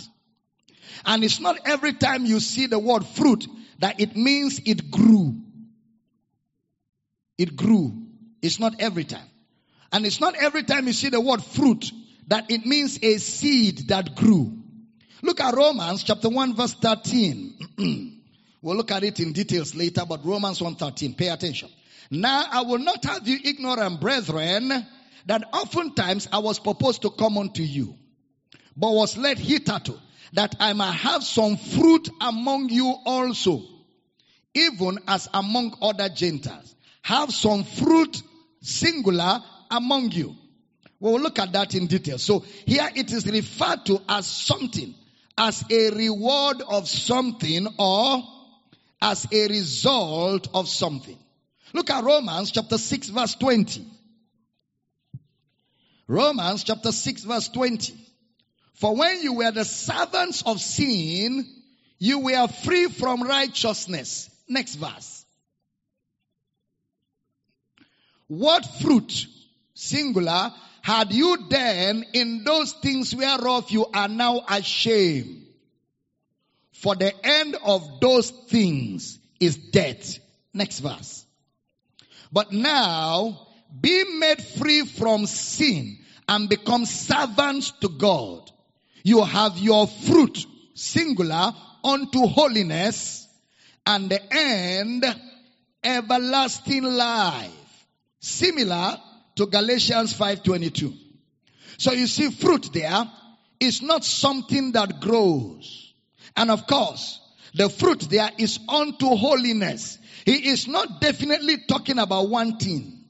And it's not every time you see the word fruit that it means it grew. It grew. It's not every time. And it's not every time you see the word fruit that it means a seed that grew. Look at Romans chapter 1 verse 13. we'll look at it in details later, but Romans 1:13. Pay attention. Now I will not have you ignorant, brethren, that oftentimes I was proposed to come unto you, but was led hitherto, that I might have some fruit among you also, even as among other Gentiles. Have some fruit singular among you. We'll look at that in detail. So here it is referred to as something, as a reward of something or as a result of something. Look at Romans chapter 6 verse 20. Romans chapter 6 verse 20. For when you were the servants of sin, you were free from righteousness. Next verse. What fruit singular, had you then in those things whereof you are now ashamed. For the end of those things is death. Next verse. But now, be made free from sin and become servants to God. You have your fruit, singular, unto holiness and the end, everlasting life. Similar to Galatians 5:22. So you see fruit there is not something that grows. And of course, the fruit there is unto holiness. He is not definitely talking about one thing.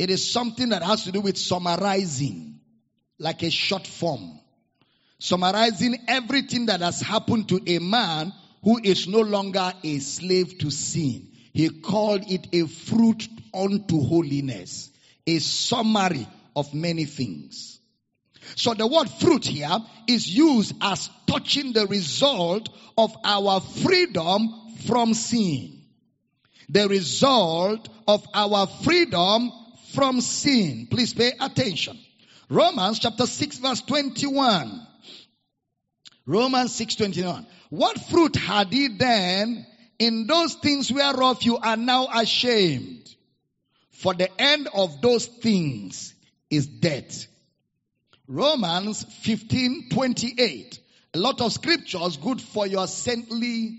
It is something that has to do with summarizing, like a short form. Summarizing everything that has happened to a man who is no longer a slave to sin. He called it a fruit unto holiness, a summary of many things. So the word fruit here is used as touching the result of our freedom from sin. The result of our freedom from sin. Please pay attention. Romans chapter 6 verse 21. Romans 6 21. What fruit had he then in those things whereof you are now ashamed? For the end of those things is death. Romans 15, 28. A lot of scriptures good for your saintly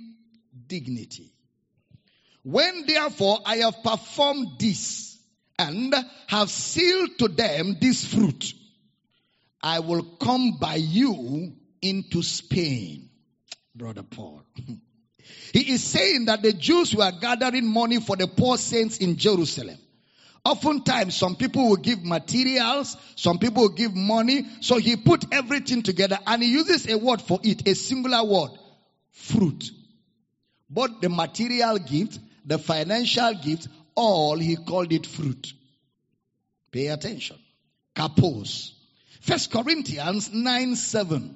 dignity. When therefore I have performed this and have sealed to them this fruit, I will come by you into Spain. Brother Paul. he is saying that the Jews were gathering money for the poor saints in Jerusalem. Oftentimes, some people will give materials, some people will give money. So he put everything together and he uses a word for it, a singular word, fruit. Both the material gift, the financial gift, all he called it fruit. Pay attention. Karpos. First Corinthians 9 7.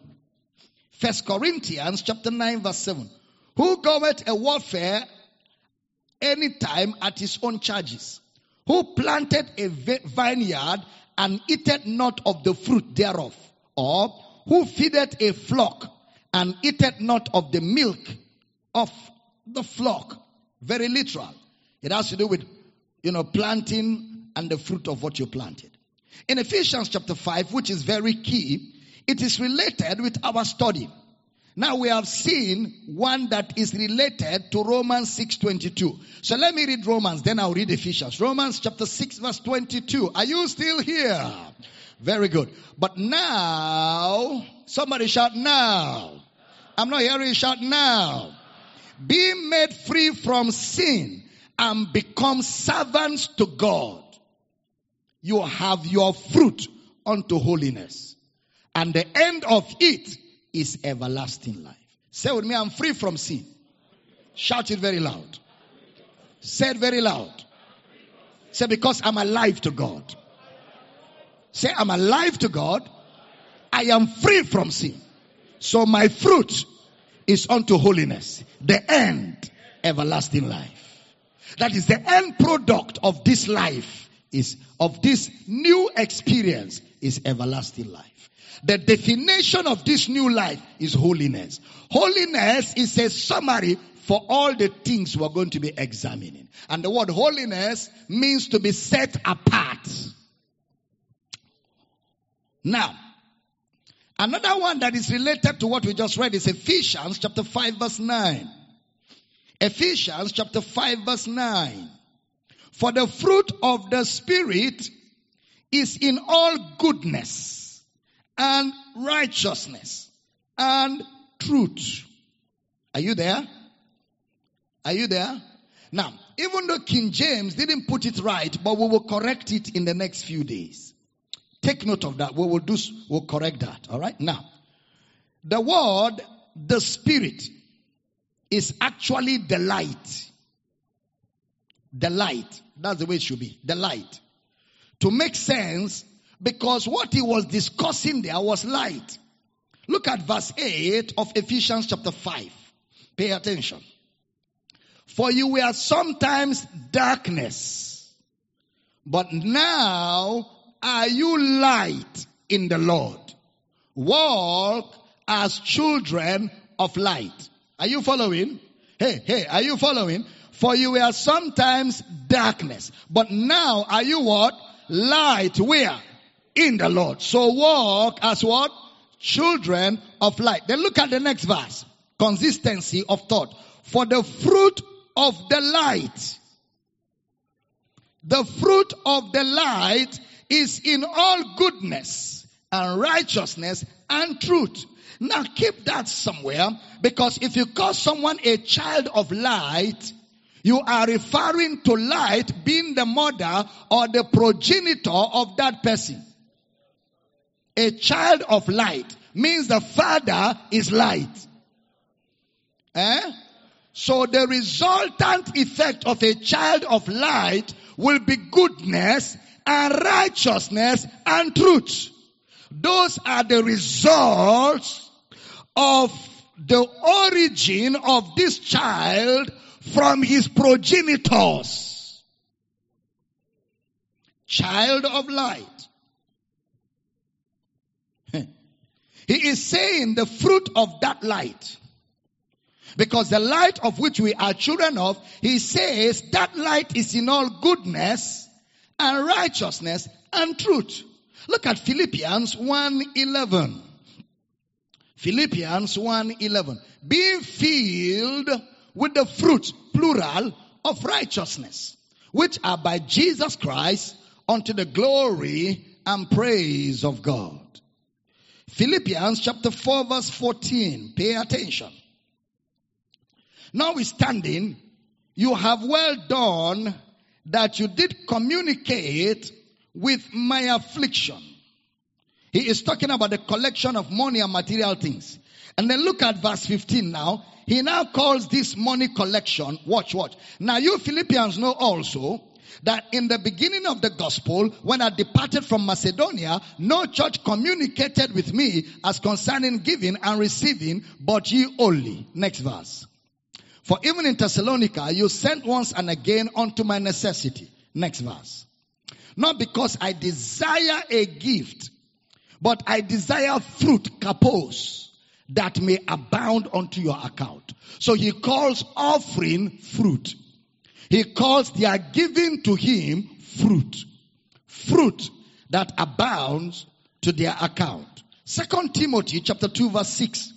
First Corinthians chapter 9 verse 7. Who goeth a warfare anytime at his own charges? Who planted a vineyard and eateth not of the fruit thereof? Or who feedeth a flock and eateth not of the milk of the flock? Very literal. It has to do with, you know, planting and the fruit of what you planted. In Ephesians chapter 5, which is very key, it is related with our study. Now we have seen one that is related to Romans 6:22. So let me read Romans, then I'll read Ephesians. Romans chapter 6 verse 22. Are you still here? Very good. But now, somebody shout now. I'm not hearing you shout now. Be made free from sin and become servants to God. You have your fruit unto holiness. And the end of it is everlasting life. Say with me, I'm free from sin. Shout it very loud. Say it very loud. Say, because I'm alive to God. Say, I'm alive to God. I am free from sin. So my fruit is unto holiness. The end, everlasting life. That is the end product of this life is, of this new experience is everlasting life. The definition of this new life is holiness. Holiness is a summary for all the things we're going to be examining. And the word holiness means to be set apart. Now, another one that is related to what we just read is Ephesians chapter 5 verse 9. Ephesians chapter 5 verse 9. For the fruit of the Spirit is in all goodness and righteousness and truth. Are you there? Are you there? Now, even though King James didn't put it right, but we will correct it in the next few days. Take note of that. We will do, we'll correct that. All right. Now, the word, the spirit, is actually the light. The light. That's the way it should be. The light. To make sense, because what he was discussing there was light. Look at verse 8 of Ephesians chapter 5. Pay attention. For you were sometimes darkness, but now are you light in the Lord. Walk as children of light. Are you following? Hey, hey, are you following? For you were sometimes darkness, but now are you what? Light. Where? in the Lord. So walk as what? Children of light. Then look at the next verse. Consistency of thought. For the fruit of the light. The fruit of the light is in all goodness and righteousness and truth. Now keep that somewhere because if you call someone a child of light, you are referring to light being the mother or the progenitor of that person. A child of light means the father is light. Eh? So the resultant effect of a child of light will be goodness and righteousness and truth. Those are the results of the origin of this child from his progenitors. Child of light. He is saying the fruit of that light. Because the light of which we are children of, he says that light is in all goodness and righteousness and truth. Look at Philippians 1:11. Philippians 1:11. Being filled with the fruit, plural, of righteousness, which are by Jesus Christ unto the glory and praise of God. Philippians chapter 4 verse 14. Pay attention. Notwithstanding, you have well done that you did communicate with my affliction. He is talking about the collection of money and material things. And then look at verse 15 now. He now calls this money collection, watch, watch. Now you Philippians know also that in the beginning of the gospel, when I departed from Macedonia, no church communicated with me as concerning giving and receiving, but ye only. Next verse. For even in Thessalonica, you sent once and again unto my necessity. Next verse. Not because I desire a gift, but I desire fruit, karpos, that may abound unto your account. So he calls offering fruit. He calls their giving to him fruit. Fruit that abounds to their account. Second Timothy chapter 2 verse 6.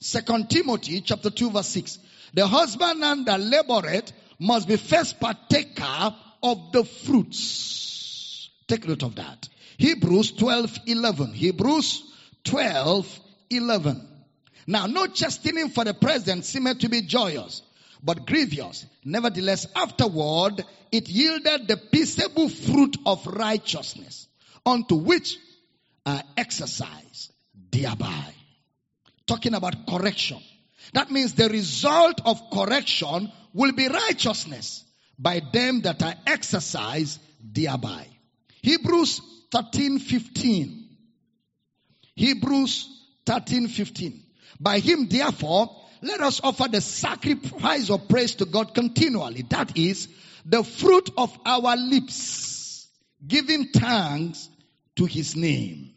Second Timothy chapter 2 verse 6. The husbandman that laboreth must be first partaker of the fruits. Take note of that. Hebrews 12, 11. Hebrews 12, 11. Now, no chastening for the present seemed to be joyous, but grievous. Nevertheless, afterward, it yielded the peaceable fruit of righteousness, unto which are exercised thereby. Talking about correction. That means the result of correction will be righteousness by them that are exercised thereby. Hebrews 13, 15. Hebrews 13, 15. By him, therefore, let us offer the sacrifice of praise to God continually. That is the fruit of our lips, giving thanks to his name.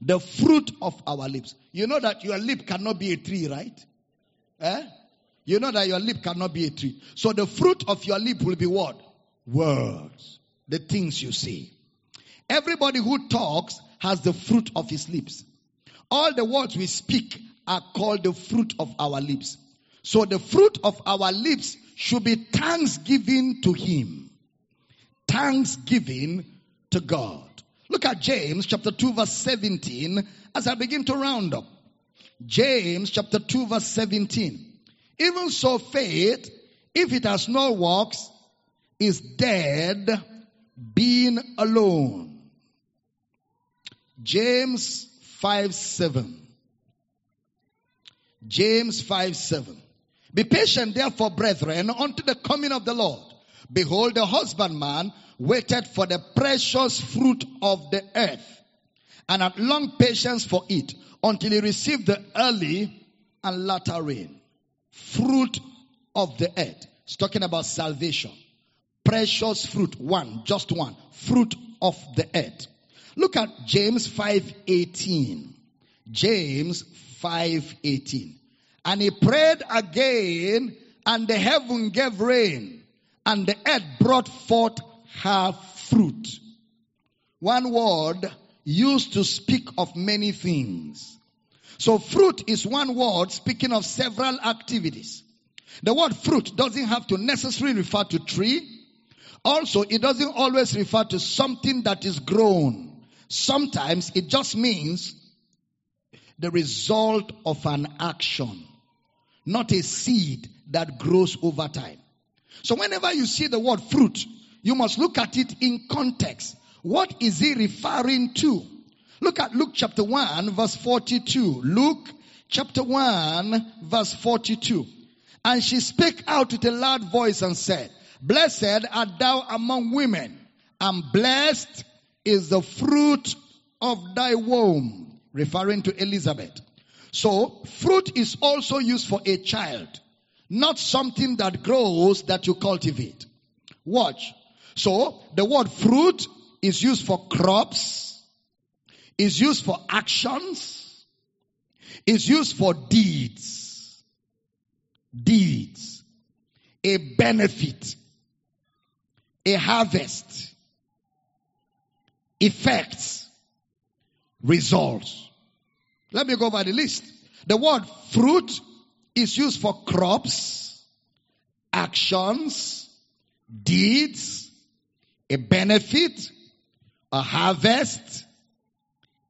The fruit of our lips. You know that your lip cannot be a tree, right? Eh? You know that your lip cannot be a tree. So the fruit of your lip will be what? Words. The things you say. Everybody who talks has the fruit of his lips. All the words we speak are called the fruit of our lips. So the fruit of our lips should be thanksgiving to Him. Thanksgiving to God. Look at James chapter 2 verse 17 as I begin to round up. James chapter 2 verse 17. Even so faith, if it has no works, is dead being alone. James 5 7. James 5 7. Be patient therefore, brethren, unto the coming of the Lord. Behold, the husbandman waited for the precious fruit of the earth and had long patience for it until he received the early and latter rain. Fruit of the earth. It's talking about salvation. Precious fruit. One, just one. Fruit of the earth. Look at James 5:18. James 5:18. And he prayed again, and the heaven gave rain, and the earth brought forth her fruit. One word used to speak of many things. So fruit is one word speaking of several activities. The word fruit doesn't have to necessarily refer to tree. Also, it doesn't always refer to something that is grown. Sometimes it just means the result of an action, not a seed that grows over time. So whenever you see the word fruit, you must look at it in context. What is he referring to? Look at Luke chapter 1 verse 42. Luke chapter 1 verse 42. And she spake out with a loud voice and said, Blessed art thou among women, and blessed is the fruit of thy womb referring to Elizabeth. So, fruit is also used for a child, not something that grows that you cultivate. Watch. So, the word fruit is used for crops, is used for actions, is used for deeds. Deeds. A benefit. A harvest. Effects results. Let me go over the list. The word fruit is used for crops, actions, deeds, a benefit, a harvest,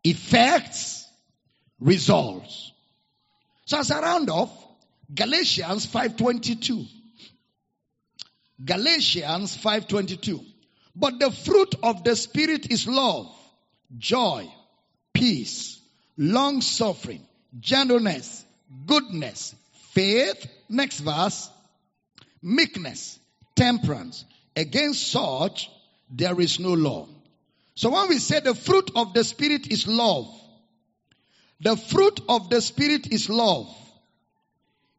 effects, results. So as a round off, Galatians 5:22. Galatians 5:22. But the fruit of the spirit is love, joy, peace, long suffering, gentleness, goodness, faith, next verse, meekness, temperance. Against such, there is no law. So when we say the fruit of the Spirit is love, the fruit of the Spirit is love.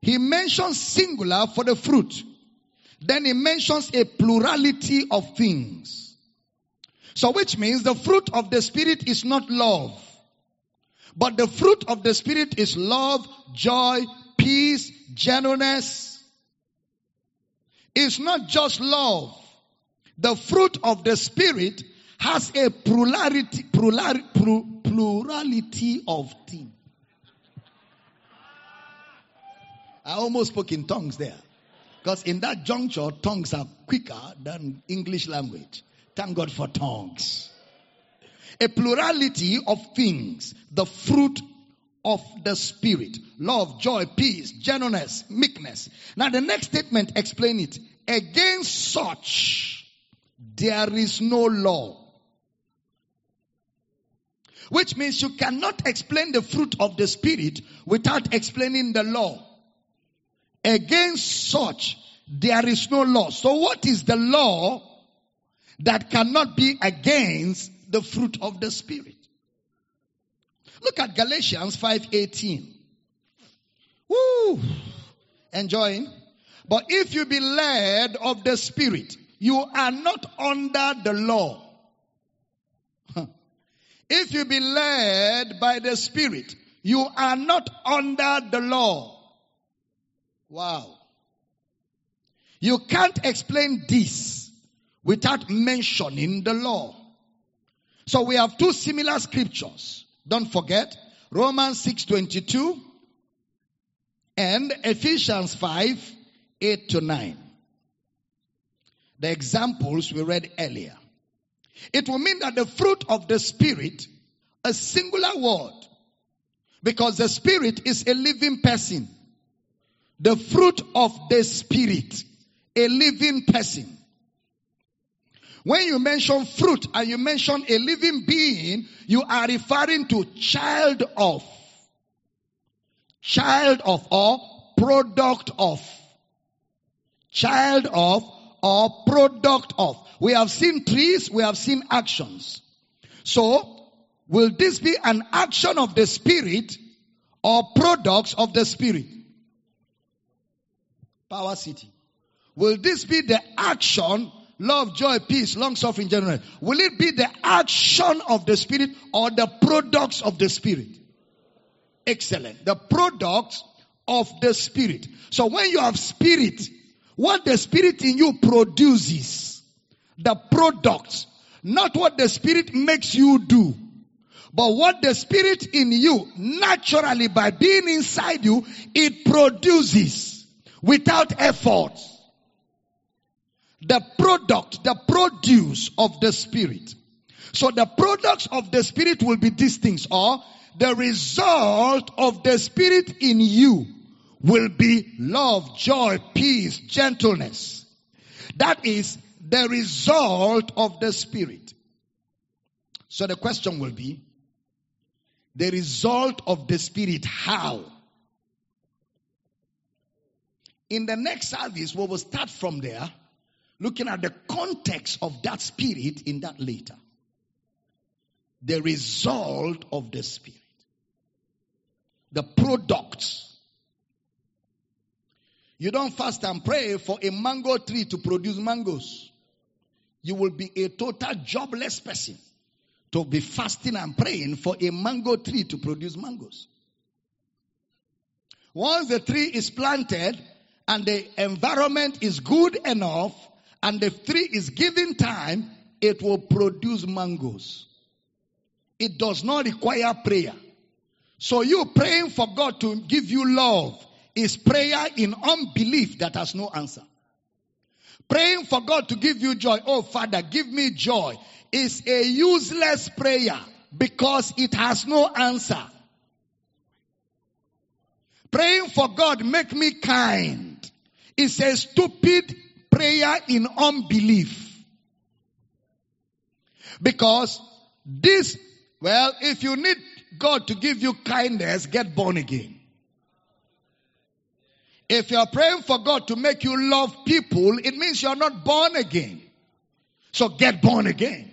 He mentions singular for the fruit. Then he mentions a plurality of things. So which means the fruit of the Spirit is not love. But the fruit of the Spirit is love, joy, peace, gentleness. It's not just love. The fruit of the Spirit has a plurality, plurality, plurality of things. I almost spoke in tongues there. Because in that juncture, tongues are quicker than English language. Thank God for tongues. A plurality of things, the fruit of the Spirit. Love, joy, peace, gentleness, meekness. Now the next statement explain it. Against such, there is no law. Which means you cannot explain the fruit of the Spirit without explaining the law. Against such, there is no law. So what is the law that cannot be against the fruit of the Spirit? Look at Galatians 5:18. Woo! Enjoying? But if you be led of the Spirit, you are not under the law. If you be led by the Spirit, you are not under the law. Wow. You can't explain this without mentioning the law. So we have two similar scriptures. Don't forget Romans 6:22 and Ephesians 5 8 to 9. The examples we read earlier. It will mean that the fruit of the Spirit, a singular word, because the Spirit is a living person. The fruit of the Spirit, a living person. When you mention fruit and you mention a living being, you are referring to child of. Child of or product of. Child of or product of. We have seen trees, we have seen actions. So, will this be an action of the Spirit or products of the Spirit? Power City. Will this be the action, love, joy, peace, long suffering, general? Will it be the action of the Spirit or the products of the Spirit? Excellent. The products of the Spirit. So when you have Spirit, what the Spirit in you produces, the products, not what the Spirit makes you do, but what the Spirit in you, naturally by being inside you, it produces without effort. The product, the produce of the Spirit. So the products of the Spirit will be these things, or the result of the Spirit in you will be love, joy, peace, gentleness. That is the result of the Spirit. So the question will be, the result of the Spirit, how? In the next service, we will start from there, looking at the context of that Spirit in that later. The result of the Spirit. The products you don't fast and pray for a mango tree to produce mangoes. You will be a total jobless person to be fasting and praying for a mango tree to produce mangoes. Once the tree is planted and the environment is good enough and the tree is given time, it will produce mangoes. It does not require prayer. So you praying for God to give you love is prayer in unbelief that has no answer. Praying for God to give you joy. Oh Father, give me joy is a useless prayer because it has no answer. Praying for God, make me kind is a stupid prayer in unbelief. Because this, well, if you need God to give you kindness, get born again. If you're praying for God to make you love people, it means you're not born again. So get born again.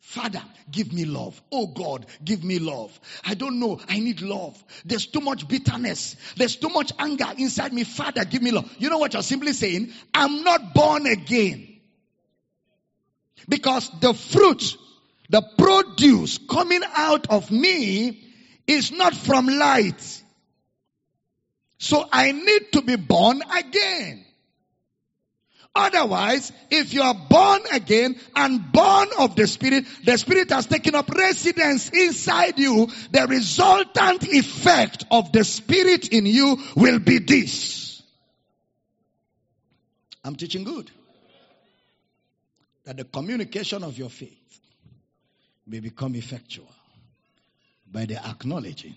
Father, give me love. Oh God, give me love. I don't know. I need love. There's too much bitterness. There's too much anger inside me. Father, give me love. You know what you're simply saying? I'm not born again. Because the fruit, the produce coming out of me is not from light. So I need to be born again. Otherwise, if you are born again and born of the Spirit, the Spirit has taken up residence inside you. The resultant effect of the Spirit in you will be this. I'm teaching good. That the communication of your faith may become effectual by the acknowledging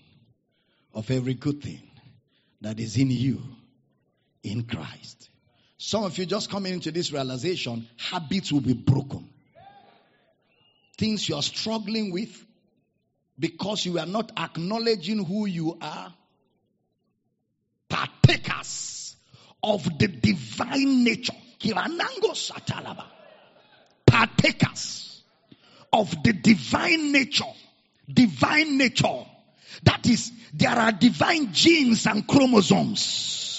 of every good thing that is in you in Christ. Some of you just coming into this realization, habits will be broken. Things you are struggling with because you are not acknowledging who you are. Partakers of the divine nature. Partakers of the divine nature. Divine nature. That is, there are divine genes and chromosomes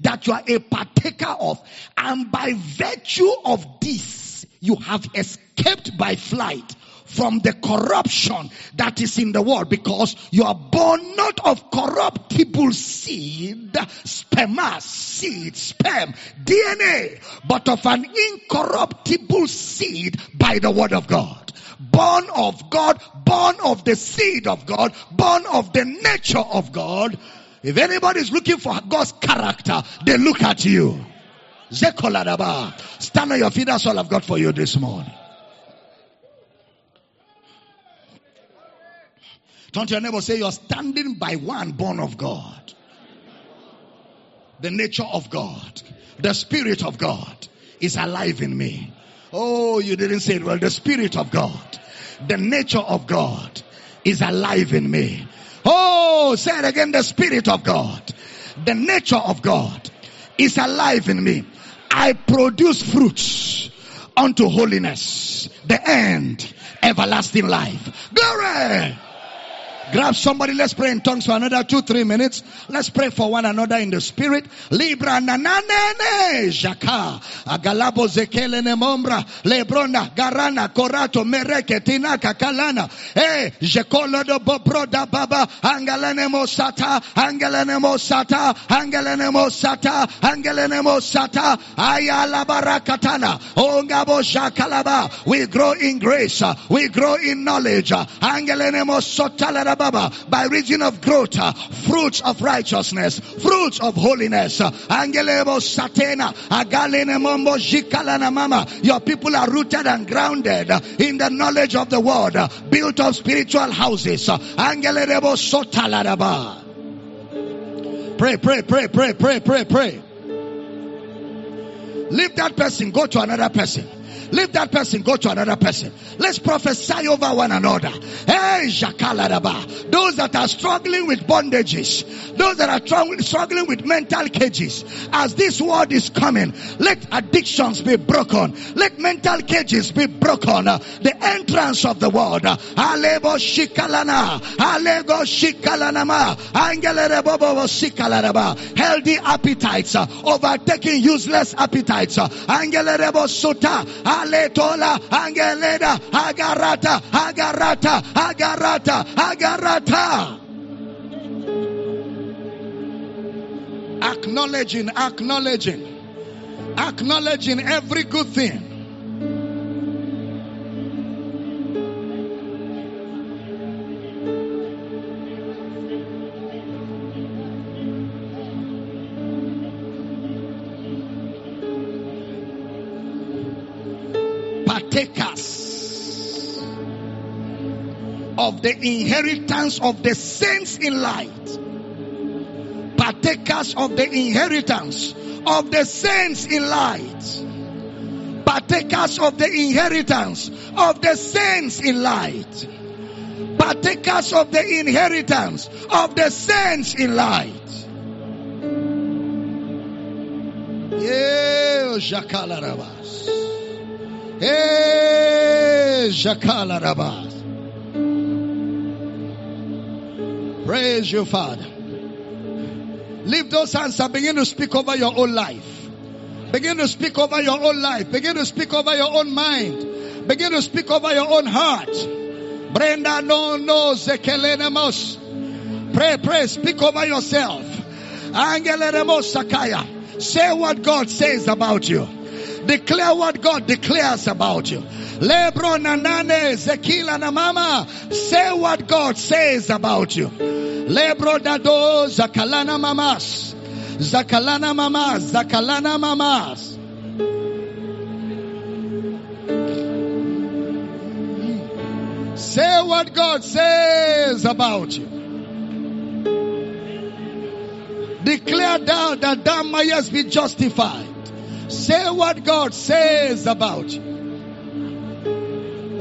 that you are a partaker of. And by virtue of this, you have escaped by flight from the corruption that is in the world because you are born not of corruptible seed, sperma, seed, sperm, DNA, but of an incorruptible seed by the word of God. Born of God, born of the seed of God, born of the nature of God, if anybody is looking for God's character, they look at you. Zekoladaba. Stand on your feet. That's all I've got for you this morning. Turn to your neighbor say you're standing by one born of God. The nature of God. The spirit of God is alive in me. Oh, you didn't say it well. The spirit of God. The nature of God is alive in me. Oh, say it again. The Spirit of God, the nature of God is alive in me. I produce fruits unto holiness, the end, everlasting life. Glory! Grab somebody. Let's pray in tongues for another two, three minutes. Let's pray for one another in the spirit. Libra nanane jaka. Agalabo zekele ne mombra. Lebrona garana korato mereke tinaka kalana. Eh, jekolo do bobroda baba. Angelene mosata. Angelene mosata. Angelene mosata. Angelene mosata. Ayala barakatana. Ongabo shakalaba. We grow in grace. We grow in knowledge. Angelene mosota by reason of growth, uh, fruits of righteousness, fruits of holiness. Uh, Angelebo satena, agalene mombo jikalana mama. Your people are rooted and grounded uh, in the knowledge of the word, built of spiritual houses. Angelebo sotalaraba. Pray, pray, pray, pray, pray, pray, pray. Leave that person, go to another person. Leave that person, go to another person. Let's prophesy over one another. Hey, Jakalaraba. Those that are struggling with bondages, those that are struggling with mental cages, as this word is coming, let addictions be broken. Let mental cages be broken. The entrance of the word. Alebo shikalana. Alego shikalanama. Angelerebobo shikalaraba. Healthy appetites overtaking useless appetites. Angelerebo sota. Aletola, Angeleda, Agarata, Agarata, Agarata, Agarata. Acknowledging, acknowledging, acknowledging every good thing. Of the inheritance of the saints in light. Partakers of the inheritance of the saints in light. Partakers of the inheritance of the saints in light partakers of the inheritance of the saints in light. Yeah, Jakala Rabas. Hey, Jakala Rabas. Praise you, Father. Lift those hands and begin to speak over your own life. Begin to speak over your own life. Begin to speak over your own mind. Begin to speak over your own heart. Brenda no no zekelenemos. Pray, pray, speak over yourself. Angeleremos sakaya. Say what God says about you. Declare what God declares about you. Lebro nanane zekila na mama. Say what God says about you. Lebro dado zakalana mamas. Zakalana mamas. Zakalana mamas. Say what God says about you. Declare thou that thou mayest be justified. Say what God says about you.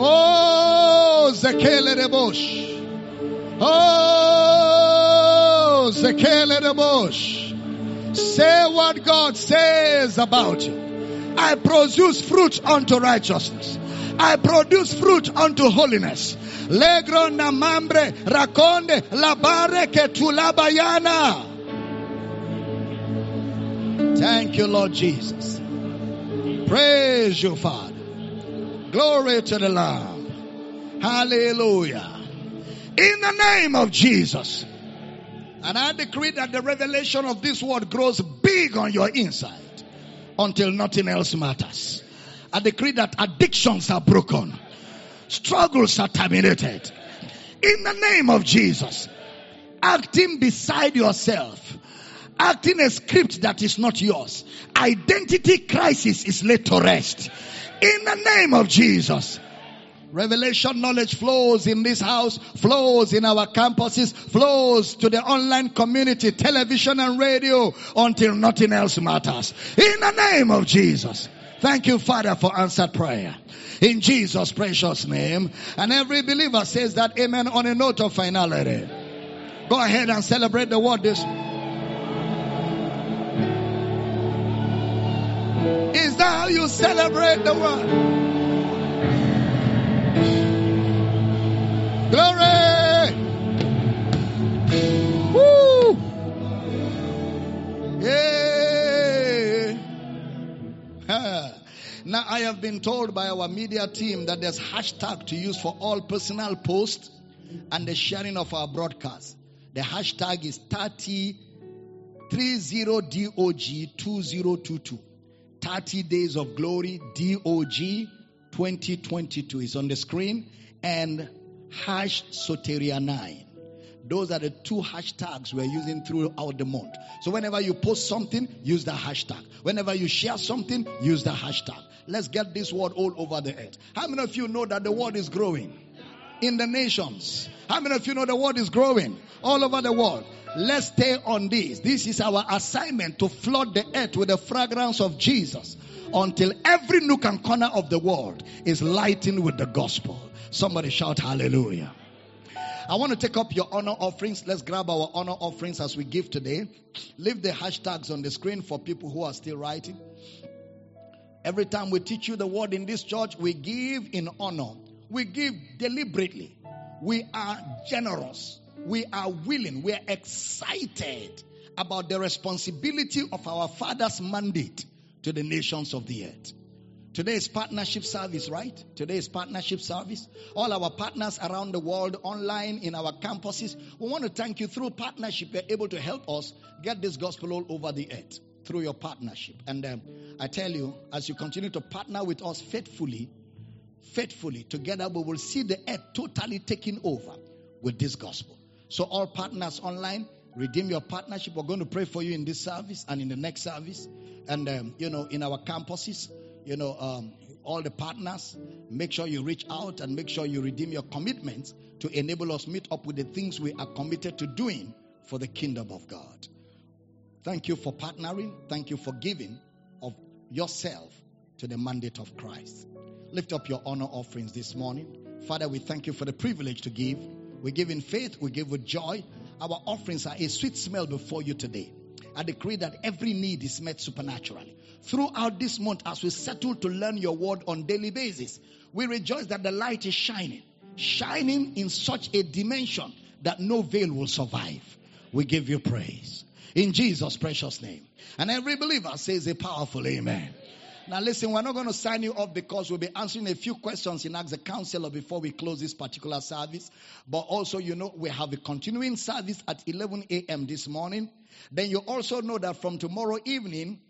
Oh, Zekele Rebosh. Oh, Zekele Rebosh. Say what God says about you. I produce fruit unto righteousness. I produce fruit unto holiness. Legro namambre raconde labare que tulabayana. Thank you, Lord Jesus. Praise you, Father. Glory to the Lamb. Hallelujah. In the name of Jesus. And I decree that the revelation of this word grows big on your inside until nothing else matters. I decree that addictions are broken. Struggles are terminated. In the name of Jesus. Acting beside yourself. Acting a script that is not yours. Identity crisis is laid to rest. In the name of Jesus. Revelation knowledge flows in this house, flows in our campuses, flows to the online community, television and radio until nothing else matters. In the name of Jesus. Thank you, Father, for answered prayer. In Jesus' precious name. And every believer says that amen on a note of finality. Go ahead and celebrate the word this. Is that how you celebrate the word? Glory! Woo! Yeah! now I have been told by our media team that there's hashtag to use for all personal posts and the sharing of our broadcast. The hashtag is 30 30DOG 2022. 30 days of glory DOG 2022 is on the screen and hash soteria 9 those are the two hashtags we're using throughout the month. So whenever you post something use the hashtag. Whenever you share something use the hashtag. Let's get this word all over the earth. How many of you know that the word is growing? In the nations. How many of you know the word is growing all over the world let's stay on this this is our assignment to flood the earth with the fragrance of jesus until every nook and corner of the world is lightened with the gospel. Somebody shout hallelujah. I want to take up your honor offerings. Let's grab our honor offerings as we give today. Leave the hashtags on the screen for people who are still writing. Every time we teach you the word in this church, we give in honor. We give deliberately. We are generous. We are willing. We are excited about the responsibility of our Father's mandate to the nations of the earth. Today is partnership service, right? Today is partnership service. All our partners around the world, online, in our campuses, we want to thank you through partnership. You're able to help us get this gospel all over the earth through your partnership. And um, I tell you, as you continue to partner with us faithfully, faithfully, together we will see the earth totally taking over with this gospel. So, all partners online, redeem your partnership. We're going to pray for you in this service and in the next service. And um, you know in our campuses you know um, all the partners make sure you reach out and make sure you redeem your commitments to enable us meet up with the things we are committed to doing for the kingdom of god. Thank you for partnering. Thank you for giving of yourself to the mandate of christ. Lift up your honor offerings this morning. Father we thank you for the privilege to give We give in faith, we give with joy. Our offerings are a sweet smell before you today. I decree that every need is met supernaturally. Throughout this month, as we settle to learn your word on daily basis, we rejoice that the light is shining, shining in such a dimension that no veil will survive. We give you praise. In Jesus' precious name. And every believer says a powerful amen. Now listen, we're not going to sign you off because we'll be answering a few questions in Ask the Counselor before we close this particular service. But also, you know, we have a continuing service at 11 a.m. this morning. Then you also know that from tomorrow evening,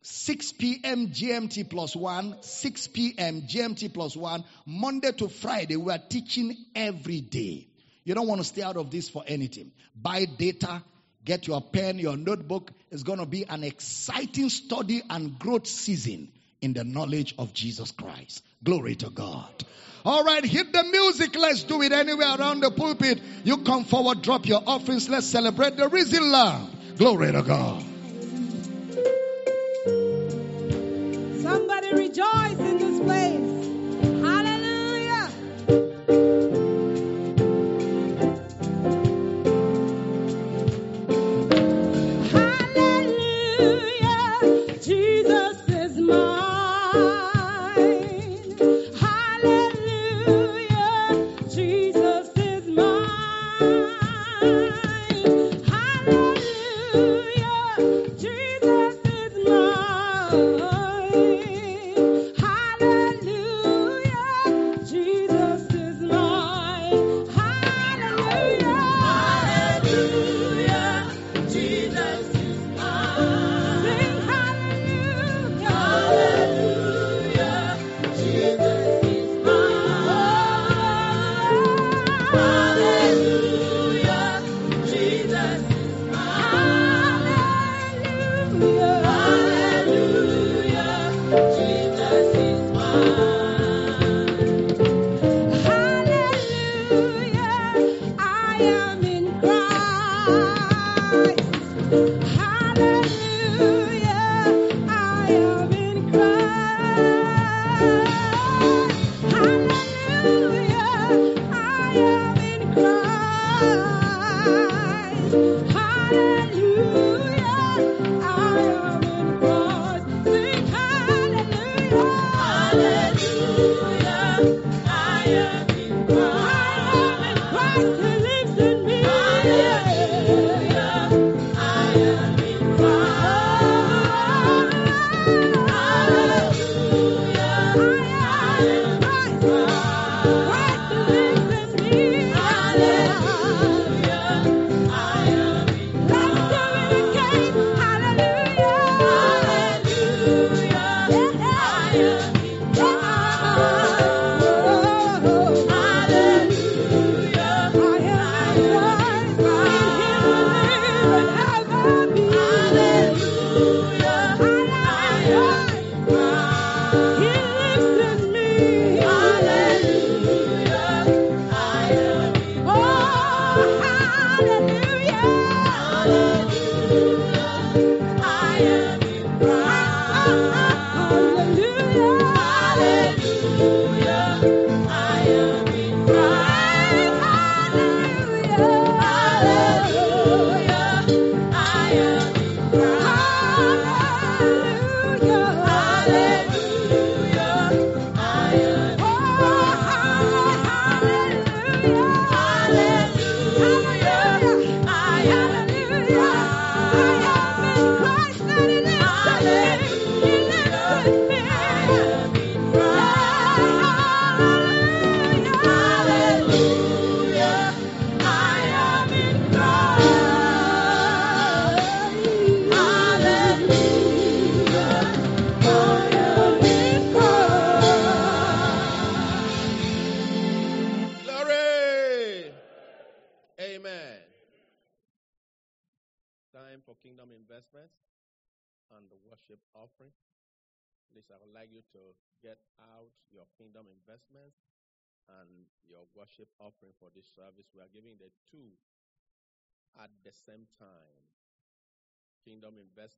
6 p.m. GMT plus 1, 6 p.m. GMT plus 1, Monday to Friday, we are teaching every day. You don't want to stay out of this for anything. Buy data, get your pen, your notebook. It's going to be an exciting study and growth season in the knowledge of Jesus Christ. Glory to God. All right, hit the music. Let's do it anywhere around the pulpit. You come forward, drop your offerings. Let's celebrate the risen Lamb. Glory to God. Somebody rejoice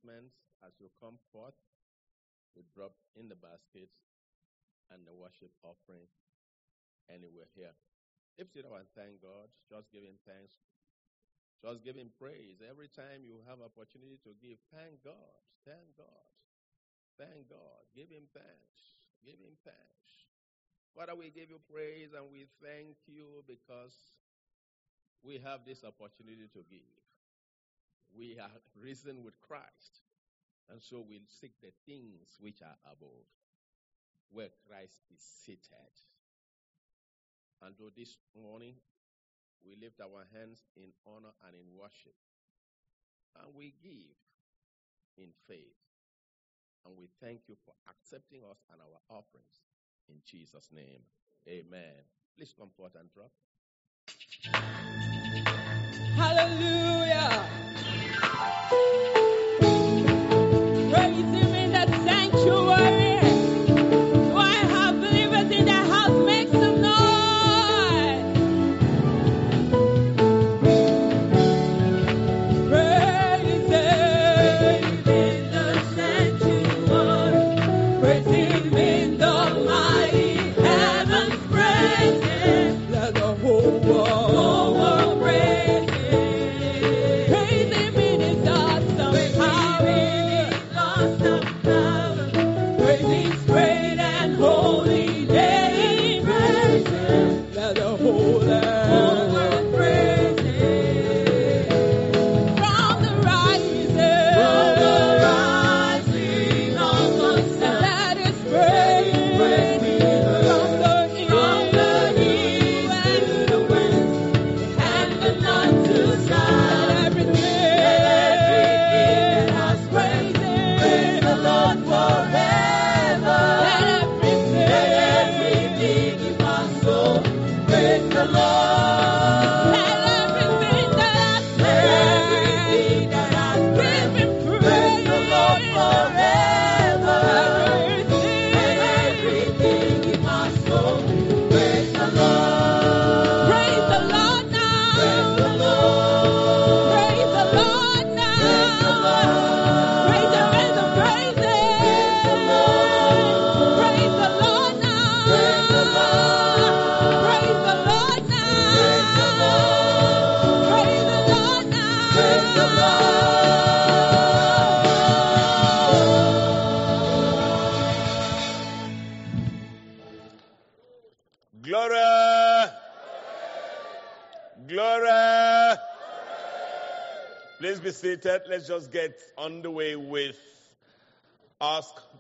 As you come forth, we drop in the basket and the worship offering anywhere here. If you don't thank God, just give him thanks. Just give him praise. Every time you have opportunity to give, thank God. Thank God. Thank God. Give him thanks. Give him thanks. Father, we give you praise and we thank you because we have this opportunity to give. We are risen with Christ. And so we'll seek the things which are above, where Christ is seated. And so this morning, we lift our hands in honor and in worship. And we give in faith. And we thank you for accepting us and our offerings. In Jesus' name, amen. Please come forth and drop. Hallelujah. Thank you.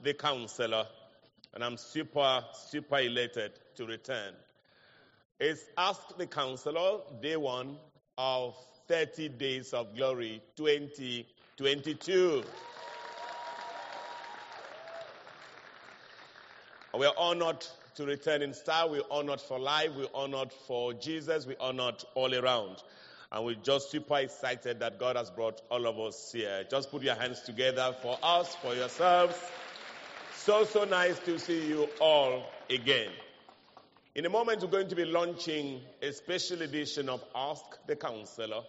The Counselor. And I'm super, super elated to return. It's Ask the Counselor, day one of 30 Days of Glory 2022. We are honored to return in style. We're honored for life. We're honored for Jesus. We're honored all around. And we're just super excited that God has brought all of us here. Just put your hands together for us, for yourselves. So, so nice to see you all again. In a moment, we're going to be launching a special edition of Ask the Counselor.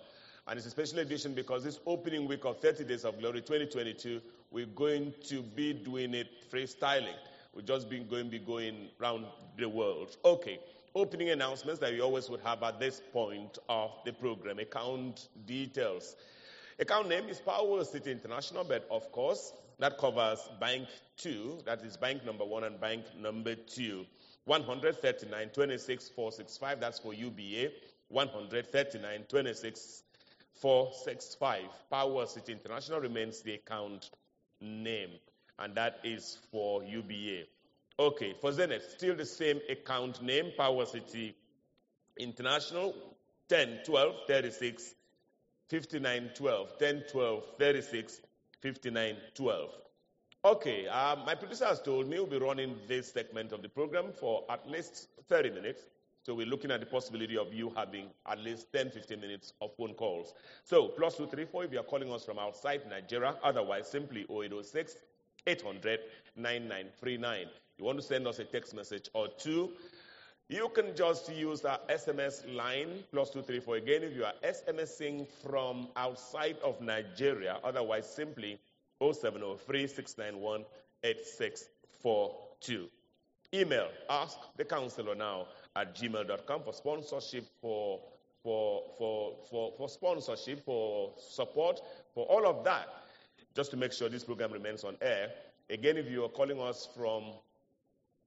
And it's a special edition because this opening week of 30 Days of Glory 2022, we're going to be doing it freestyling. We've just been going be going around the world. Okay. Opening announcements that we always would have at this point of the program. Account details. Account name is Power City International, but of course, that covers Bank 2, that is Bank number 1 and Bank number 2. 139 26 465, that's for UBA. 139 26 465. Power City International remains the account name, and that is for UBA. Okay, for Zenith, still the same account name, Power City International, 10 12 36 59 12. 10 12 36 59 12. Okay, uh, my producer has told me we'll be running this segment of the program for at least 30 minutes. So we're looking at the possibility of you having at least 10, 15 minutes of phone calls. So plus 234 if you're calling us from outside Nigeria. Otherwise, simply 0806 800 9939. You want to send us a text message or two. You can just use our SMS line, plus 234 again, if you are SMSing from outside of Nigeria. Otherwise, simply 0703 691 8642. email ask the counselor now at gmail.com for sponsorship, for, for, for, for, for sponsorship, for support, for all of that, just to make sure this program remains on air. Again, if you are calling us from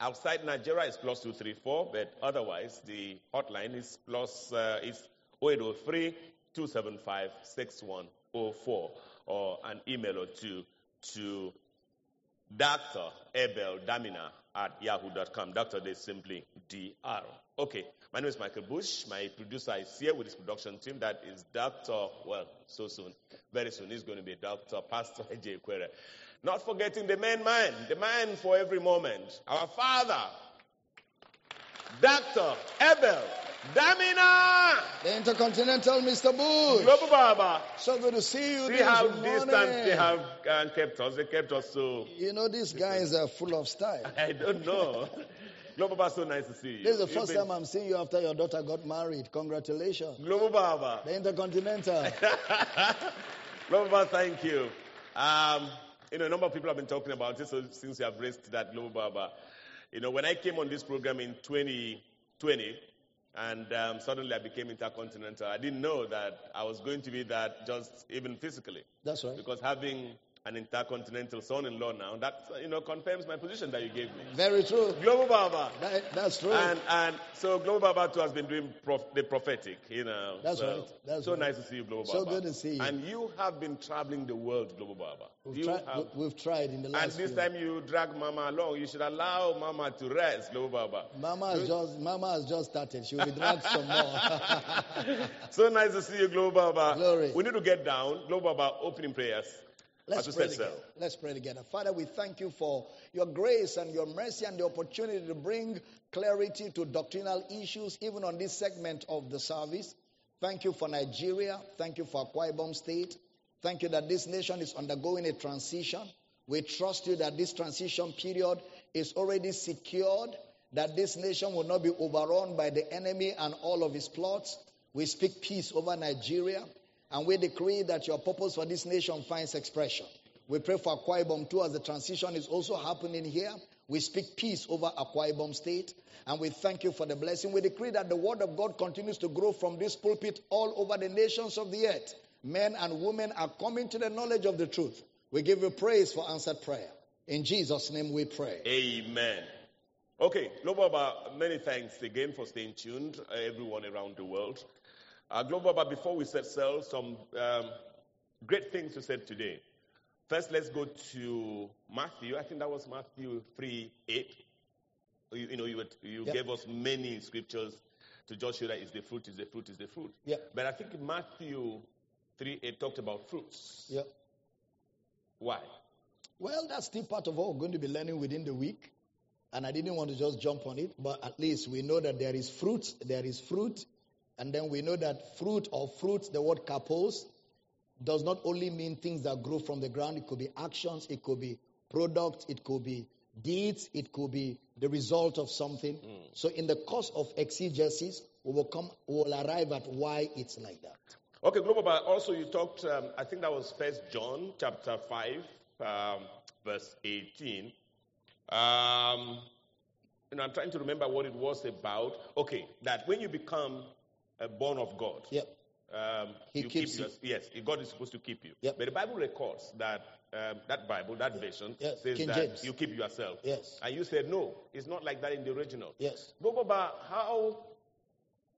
outside Nigeria, it's plus 234, but otherwise, the hotline is plus, uh, is 0803 275 6104, or an email or two to Dr. Abel Damina at yahoo.com. Dr. is simply DR. Okay, my name is Michael Bush. My producer is here with his production team. That is Dr. Well, so soon, very soon, he's going to be Dr. Pastor J. Quere. Not forgetting the main man, the man for every moment, our father, Dr. Abel Damina. The Intercontinental Mr. Bush. Global Baba. So good to see you have morning. distance, they have uh, kept us, they kept us so. You know, these guys are full of style. I don't know. Global Baba, so nice to see you. This is the first been- time I'm seeing you after your daughter got married. Congratulations. Global Baba. The Intercontinental. Global Baba, thank you. Um, you know, a number of people have been talking about this so since you have raised that Global Baba. You know, when I came on this program in 2020, and um, suddenly I became intercontinental, I didn't know that I was going to be that just even physically. That's right. Because having an intercontinental son-in-law now, that you know confirms my position that you gave me. Very true. Global Baba. That, that's true. And and so Global Baba too has been doing prof, the prophetic, you know. That's so, right. That's so right. nice to see you, Global So Baba. So good to see you. And you have been traveling the world, Global Baba. we've, tried, have, we- we've tried in the last and this few- time you drag Mama along. You should allow Mama to rest, Global Baba. Mama has just Mama has just started. She will be dragged some more. So nice to see you, Global Baba. Glory. We need to get down. Global Baba, opening prayers. Let's pray so. together. Let's pray together. Father, we thank you for your grace and your mercy and the opportunity to bring clarity to doctrinal issues, even on this segment of the service. Thank you for Nigeria. Thank you for Akwa Ibom State. Thank you that this nation is undergoing a transition. We trust you that this transition period is already secured, that this nation will not be overrun by the enemy and all of his plots. We speak peace over Nigeria. And we decree that your purpose for this nation finds expression. We pray for Akwa Ibom too as the transition is also happening here. We speak peace over Akwa Ibom State. And we thank you for the blessing. We decree that the word of God continues to grow from this pulpit all over the nations of the earth. Men and women are coming to the knowledge of the truth. We give you praise for answered prayer. In Jesus' name we pray. Amen. Okay, Global Baba, many thanks again for staying tuned, uh, everyone around the world. Uh, Global Baba, before we set sail, some um, great things to say today. First, let's go to Matthew. I think that was Matthew 3 8. You, you know, you, were- you Yep. gave us many scriptures to just show that it's the fruit, is the fruit, is the fruit. Yep. But I think Matthew 3 8 talked about fruits. Yeah. Why? Well, that's still part of what we're going to be learning within the week. And I didn't want to just jump on it, but at least we know that there is fruit, there is fruit, and then we know that fruit or fruits, the word karpos, does not only mean things that grow from the ground, it could be actions, it could be products, it could be deeds, it could be the result of something. So in the course of exegesis, we will come, we will arrive at why it's like that. Okay, Global, but also you talked, um, I think that was First John chapter 5, um, verse 18. Um, you know, I'm trying to remember what it was about. Okay, that when you become uh, born of God, Yep. um, He you keeps keep your, yes, God is supposed to keep you. Yep. But the Bible records that um, that Bible, that version, Yes, says King that James. you keep yourself. Yes. And you said, no, it's not like that in the original. Yes. But how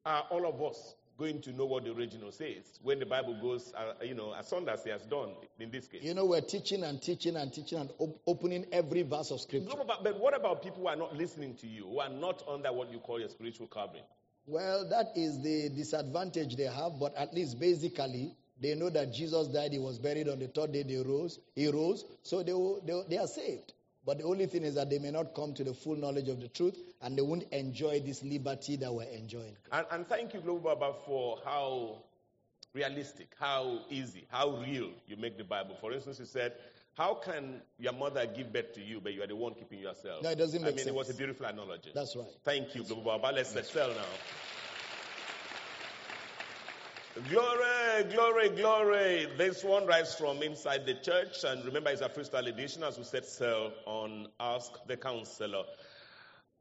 are all of us going to know what the original says when the Bible goes, uh, you know, as Saunders has done in this case? You know, we're teaching and teaching and teaching and op- opening every verse of scripture. But, but what about people who are not listening to you, who are not under what you call your spiritual covering? Well, that is the disadvantage they have, but at least basically they know that Jesus died, he was buried on the third day, they rose, he rose, so they, they, they are saved. But the only thing is that they may not come to the full knowledge of the truth and they won't enjoy this liberty that we're enjoying. And, and thank you, Global Baba, for how realistic, how easy, how real you make the Bible. For instance, you said, how can your mother give birth to you, but you are the one keeping yourself? No, it doesn't make I make mean, it was a beautiful analogy. That's right. Thank you, Baba. Let's settle now. Glory, glory, glory. This one rises from inside the church. And remember, it's a freestyle edition as we set sail on Ask the Counselor.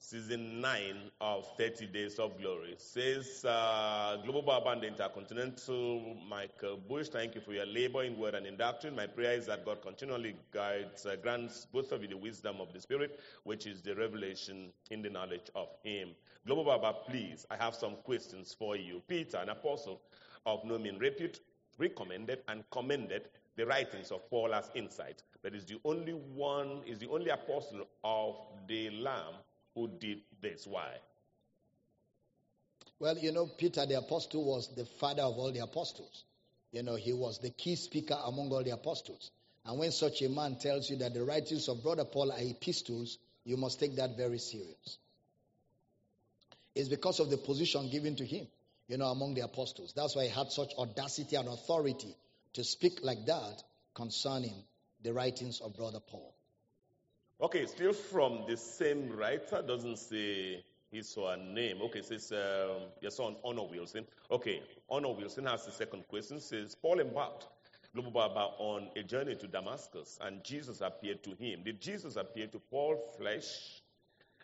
Season 9 of 30 Days of Glory. Says uh, Global and Intercontinental Michael Bush, thank you for your labor in word and in doctrine. My prayer is that God continually guides, uh, grants both of you the wisdom of the Spirit, which is the revelation in the knowledge of Him. Global Baba, please, I have some questions for you. Peter, an apostle of no mean repute, recommended and commended the writings of Paul as insight, but is the only one, is the only apostle of the Lamb who did this. Why? Well, you know, Peter the apostle was the father of all the apostles. You know, he was the key speaker among all the apostles. And when such a man tells you that the writings of Brother Paul are epistles, you must take that very serious. It's because of the position given to him, you know, among the apostles. That's why he had such audacity and authority to speak like that concerning the writings of Brother Paul. Okay, still from the same writer, doesn't say his or her name. Okay, says um, your son Honor Wilson. Okay, Honor Wilson has the second question. Says Paul embarked Global Baba on a journey to Damascus, and Jesus appeared to him. Did Jesus appear to Paul flesh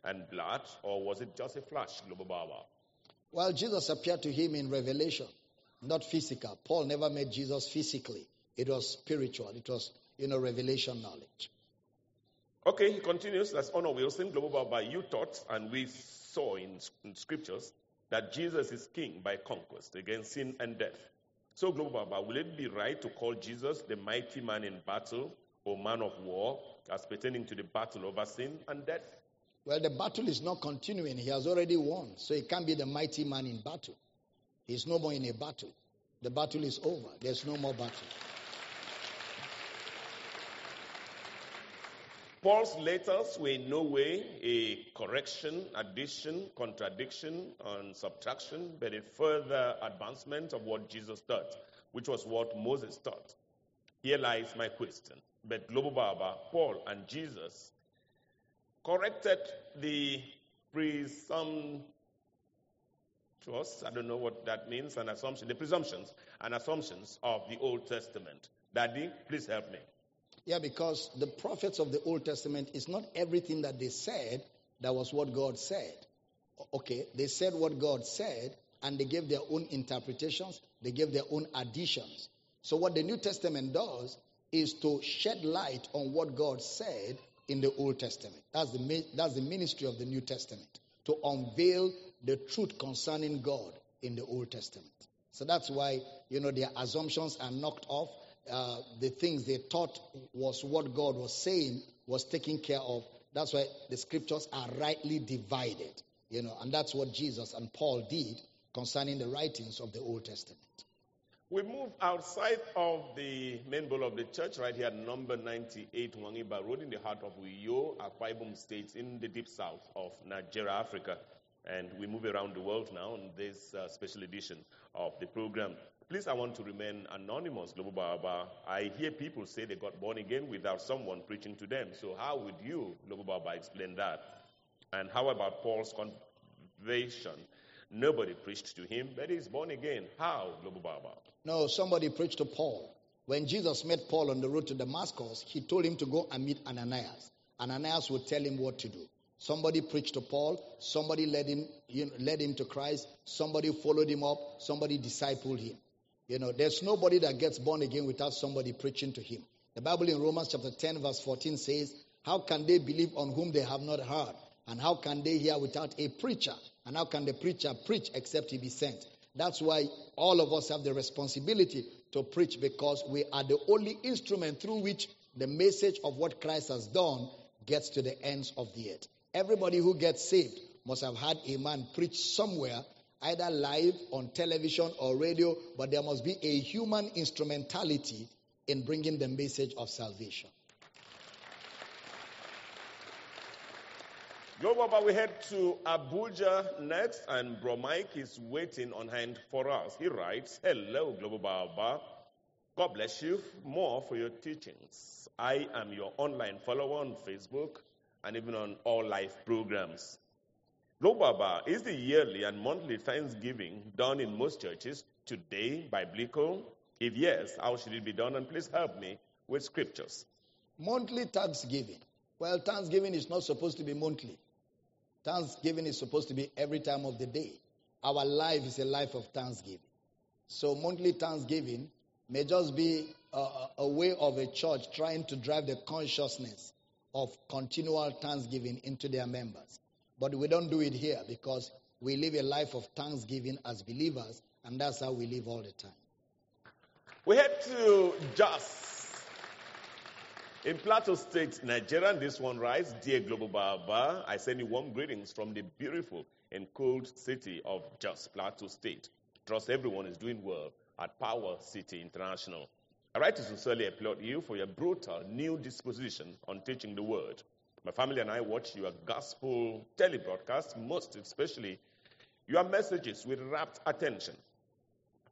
and blood, or was it just a flash, Global Baba? Well, Jesus appeared to him in revelation, not physical. Paul never met Jesus physically. It was spiritual. It was, you know, revelation knowledge. Okay, he continues as Honor Wilson, Global Baba, you taught, and we saw in, in scriptures that Jesus is king by conquest against sin and death. So, Global Baba, will it be right to call Jesus the mighty man in battle or man of war as pertaining to the battle over sin and death? Well, the battle is not continuing. He has already won. So he can't be the mighty man in battle. He's no more in a battle. The battle is over. There's no more battle. Paul's letters were in no way a correction, addition, contradiction, and subtraction, but a further advancement of what Jesus taught, which was what Moses taught. Here lies my question. But Global Baba, Paul, and Jesus corrected the presumptuous, I don't know what that means, an assumption, the presumptions and assumptions of the Old Testament. Daddy, please help me. Yeah, because the prophets of the Old Testament is not everything that they said that was what God said. Okay, they said what God said and they gave their own interpretations, they gave their own additions. So, what the New Testament does is to shed light on what God said in the Old Testament. That's the, that's the ministry of the New Testament, to unveil the truth concerning God in the Old Testament. So that's why, you know, their assumptions are knocked off. Uh, the things they thought was what God was saying was taken care of. That's why the scriptures are rightly divided, you know, and that's what Jesus and Paul did concerning the writings of the Old Testament. We move outside of the main bowl of the church, right here number 98 Nwaniba Road in the heart of Uyo, Akwa Ibom State, in the deep south of Nigeria, Africa. And we move around the world now on this uh, special edition of the program. Please, I want to remain anonymous, Global Baba. I hear people say they got born again without someone preaching to them. So, how would you, Global Baba, explain that? And how about Paul's conversion? Nobody preached to him, but he's born again. How, Global Baba? No, somebody preached to Paul. When Jesus met Paul on the road to Damascus, he told him to go and meet Ananias. Ananias would tell him what to do. Somebody preached to Paul, somebody led him, you know, led him to Christ, somebody followed him up, somebody discipled him. You know, there's nobody that gets born again without somebody preaching to him. The Bible in Romans chapter 10, verse 14 says, How can they believe on whom they have not heard? And how can they hear without a preacher? And how can the preacher preach except he be sent? That's why all of us have the responsibility to preach because we are the only instrument through which the message of what Christ has done gets to the ends of the earth. Everybody who gets saved must have had a man preach somewhere, either live on television or radio, but there must be a human instrumentality in bringing the message of salvation. Baba, we head to Abuja next, and Bro Mike is waiting on hand for us. He writes, Hello, Global Baba. God bless you more for your teachings. I am your online follower on Facebook and even on all live programs. Global Baba, is the yearly and monthly Thanksgiving done in most churches today, biblical? If yes, how should it be done? And please help me with scriptures. Monthly Thanksgiving. Well, Thanksgiving is not supposed to be monthly. Thanksgiving is supposed to be every time of the day. Our life is a life of thanksgiving. So monthly thanksgiving may just be a, a way of a church trying to drive the consciousness of continual thanksgiving into their members. But we don't do it here because we live a life of thanksgiving as believers, and that's how we live all the time. We head to Jos in Plateau State, Nigeria. and This one writes, Dear Global Baba, I send you warm greetings from the beautiful and cold city of Jos, Plateau State. Trust everyone is doing well at Power City International. I write to sincerely applaud you for your brutal new disposition on teaching the word. My family and I watch your gospel telebroadcast, most especially your messages with rapt attention.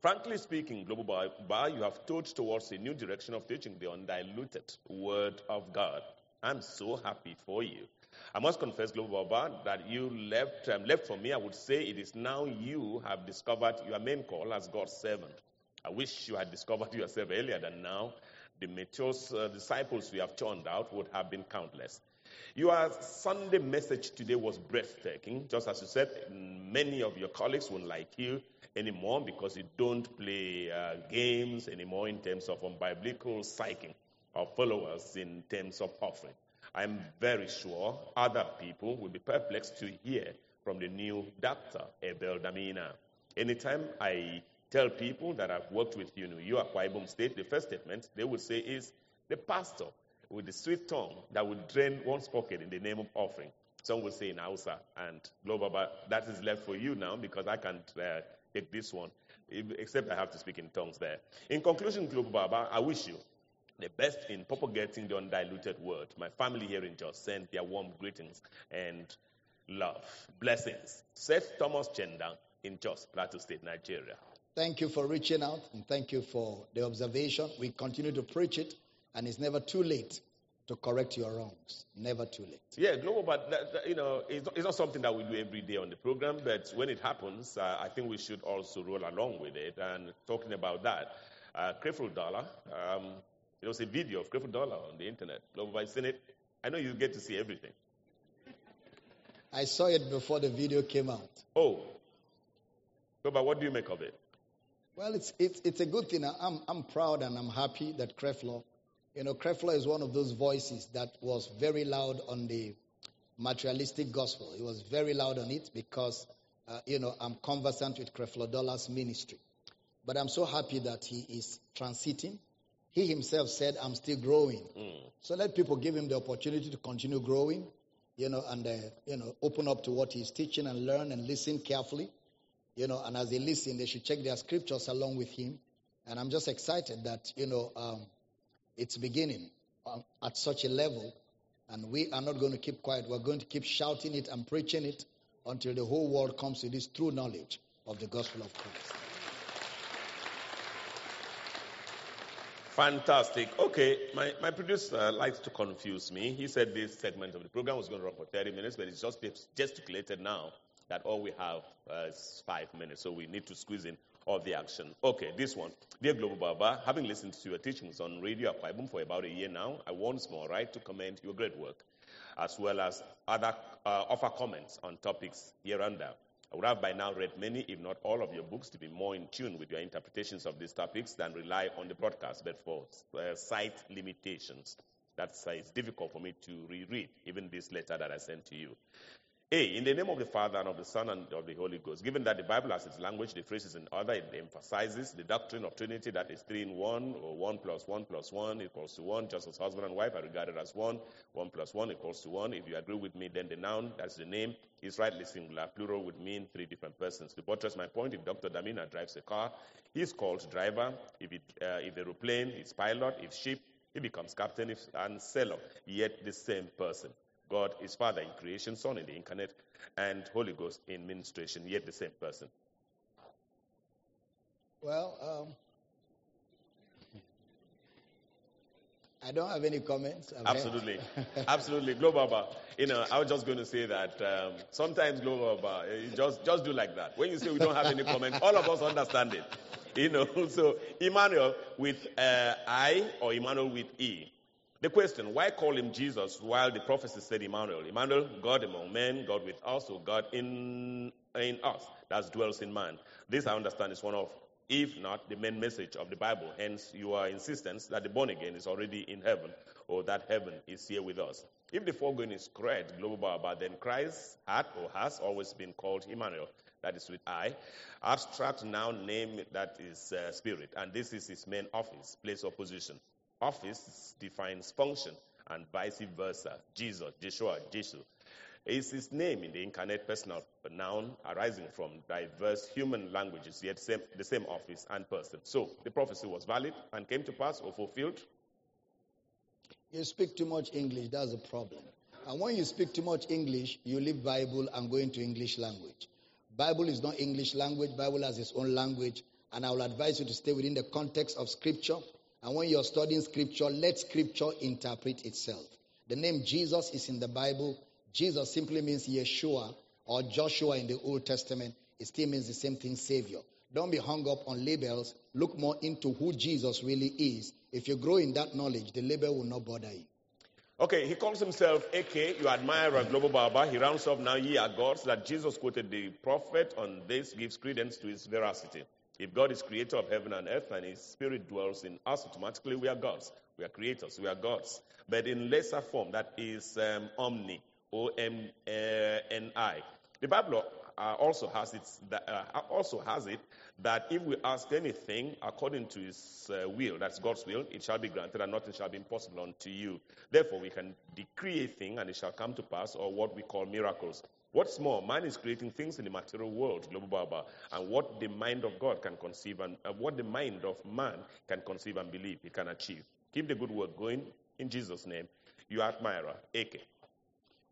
Frankly speaking, Global Bar, you have told towards a new direction of teaching the undiluted Word of God. I'm so happy for you. I must confess, Global Bar, that you left, um, left for me. I would say it is now you have discovered your main call as God's servant. I wish you had discovered yourself earlier than now. The mature uh, disciples we have turned out would have been countless. Your Sunday message today was breathtaking. Just as you said, many of your colleagues won't like you anymore because you don't play uh, games anymore in terms of unbiblical psyching of followers in terms of offering. I'm very sure other people will be perplexed to hear from the new doctor, Abel Damina. Anytime I tell people that I've worked with you, you are Ibom State, the first statement they will say is the pastor with the sweet tongue that will drain one's pocket in the name of offering. Some will say in Hausa and global, but that is left for you now because I can't uh, take this one, except I have to speak in tongues there. In conclusion, Global Baba, I wish you the best in propagating the undiluted word. My family here in Jos send their warm greetings and love. Blessings. Seth Thomas Chenda in Jos, Plateau State, Nigeria. Thank you for reaching out and thank you for the observation. We continue to preach it, and it's never too late to correct your wrongs. Never too late. Yeah, global, but that, that, you know, it's not, it's not, something that we do every day on the program. But when it happens, uh, I think we should also roll along with it. And talking about that, uh, Creflo Dollar, um, there was a video of Creflo Dollar on the internet. Global, I've seen it. I know you get to see everything. I saw it before the video came out. Oh, so, but what do you make of it? Well, it's it's it's a good thing. I'm I'm proud and I'm happy that Creflo you know, Creflo is one of those voices that was very loud on the materialistic gospel. He was very loud on it because, uh, you know, I'm conversant with Creflo Dollar's ministry. But I'm so happy that he is transiting. He himself said, I'm still growing. Mm. So let people give him the opportunity to continue growing, you know, and, uh, you know, open up to what he's teaching and learn and listen carefully. You know, and as they listen, they should check their scriptures along with him. And I'm just excited that, you know, um, it's beginning at such a level, and we are not going to keep quiet. We're going to keep shouting it and preaching it until the whole world comes to this true knowledge of the gospel of Christ. Fantastic. Okay, my, my producer likes to confuse me. He said this segment of the program was going to run for 30 minutes, but it's just gesticulated now that all we have uh, is five minutes. So we need to squeeze in of the action. Okay, this one. Dear Global Baba, having listened to your teachings on Radio Akwa for about a year now, I once more write to commend your great work, as well as other uh, offer comments on topics here and there. I would have by now read many, if not all, of your books to be more in tune with your interpretations of these topics than rely on the broadcast, but for uh, site limitations. That's uh, it's difficult for me to reread even this letter that I sent to you. A, in the name of the Father and of the Son and of the Holy Ghost. Given that the Bible has its language, the phrases in order, it emphasizes the doctrine of Trinity that is three in one, or one plus one plus one equals to one, just as husband and wife are regarded as one. One plus one equals to one. If you agree with me, then the noun, that's the name, is rightly singular. Plural would mean three different persons. To buttress my point, if Dr. Damina drives a car, he's called driver. If, it, uh, if aeroplane, it's pilot. If ship, he becomes captain if, and sailor, yet the same person. God is Father in creation, Son in the incarnate, and Holy Ghost in ministration, yet the same person. Well, um, I don't have any comments. Absolutely. Absolutely. Global You know, I was just going to say that um, sometimes Global Bar, just, just do like that. When you say we don't have any comments, all of us understand it. You know, so Emmanuel with uh, I or Emmanuel with E. The question, why call him Jesus while the prophecy said Emmanuel? Emmanuel, God among men, God with us, or God in, in us, that dwells in man. This, I understand, is one of, if not, the main message of the Bible. Hence, your insistence that the born again is already in heaven, or that heaven is here with us. If the foregoing is correct, global Baba, then Christ had or has always been called Emmanuel. That is with I. Abstract noun name that is uh, spirit, and this is his main office, place of position. Office defines function, and vice versa. Jesus, Jeshua, Jesus is his name in the incarnate personal noun arising from diverse human languages, yet same, the same office and person. So the prophecy was valid and came to pass or fulfilled. You speak too much English, that's a problem. And when you speak too much English, you leave Bible and go into English language. Bible is not English language, Bible has its own language, and I will advise you to stay within the context of scripture. And when you're studying scripture, let scripture interpret itself. The name Jesus is in the Bible. Jesus simply means Yeshua or Joshua in the Old Testament. It still means the same thing, Savior. Don't be hung up on labels. Look more into who Jesus really is. If you grow in that knowledge, the label will not bother you. Okay, he calls himself AK, you admire a global Baba. He rounds up now, ye are gods, that Jesus quoted the prophet on this gives credence to his veracity. If God is creator of heaven and earth and his spirit dwells in us, automatically we are gods. We are creators, we are gods. But in lesser form, that is um, omni, O M N I. The Bible uh, also has it that, uh, also has it that if we ask anything according to His uh, will, that's God's will, it shall be granted, and nothing shall be impossible unto you. Therefore, we can decree a thing, and it shall come to pass, or what we call miracles. What's more, man is creating things in the material world, global Baba, and what the mind of God can conceive, and uh, what the mind of man can conceive and believe, he can achieve. Keep the good work going in Jesus' name. You admirer, AK.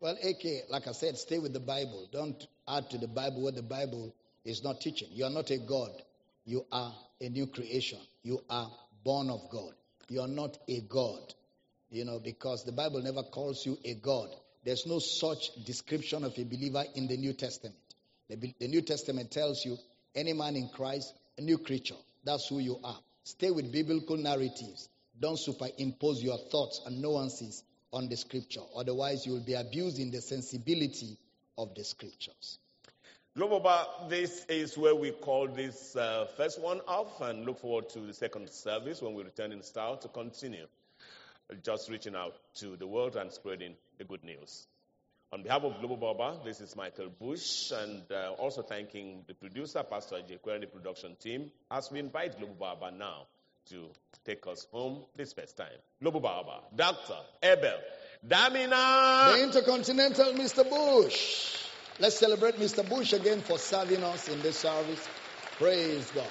Well, AK, like I said, stay with the Bible. Don't add to the Bible what the Bible is not teaching. You are not a God. You are a new creation. You are born of God. You are not a God. You know, because the Bible never calls you a God. There's no such description of a believer in the New Testament. The, the New Testament tells you any man in Christ, a new creature. That's who you are. Stay with biblical narratives. Don't superimpose your thoughts and nuances on the scripture. Otherwise, you will be abusing the sensibility of the scriptures. Global, this is where we call this uh, first one off and look forward to the second service when we return in style to continue just reaching out to the world and spreading the good news. On behalf of Global Baba, this is Michael Bush, and uh, also thanking the producer, Pastor J. the production team, as we invite Global Baba now to take us home this first time. Global Baba, Dr. Abel, Damina. The Intercontinental Mr. Bush. Let's celebrate Mr. Bush again for serving us in this service. Praise God.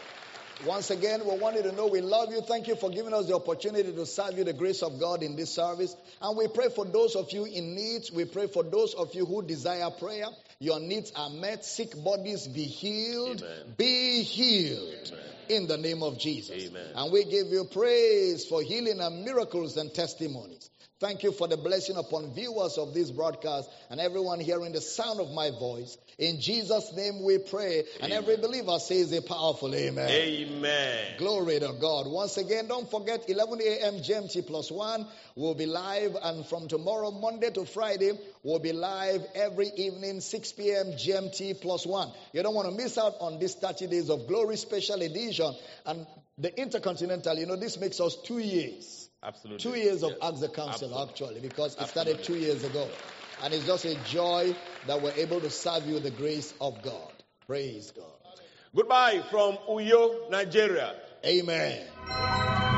Once again, we want you to know we love you. Thank you for giving us the opportunity to serve you the grace of God in this service. And we pray for those of you in need. We pray for those of you who desire prayer. Your needs are met. Sick bodies be healed. Amen. Be healed. Amen. In the name of Jesus. Amen. And we give you praise for healing and miracles and testimonies. Thank you for the blessing upon viewers of this broadcast and everyone hearing the sound of my voice. In Jesus' name we pray. And every believer says a powerful amen. Amen. Glory to God. Once again, don't forget 11 a.m. GMT plus one. We'll be live, and from tomorrow, Monday to Friday, we'll be live every evening, 6 p.m. GMT plus one. You don't want to miss out on this 30 days of glory special edition. And the Intercontinental, you know, this makes us two years. Absolutely. Two years of Yes. Ask the Council, Absolutely. actually, because it started two years ago. And it's just a joy that we're able to serve you the grace of God. Praise God. Goodbye from Uyo, Nigeria. Amen.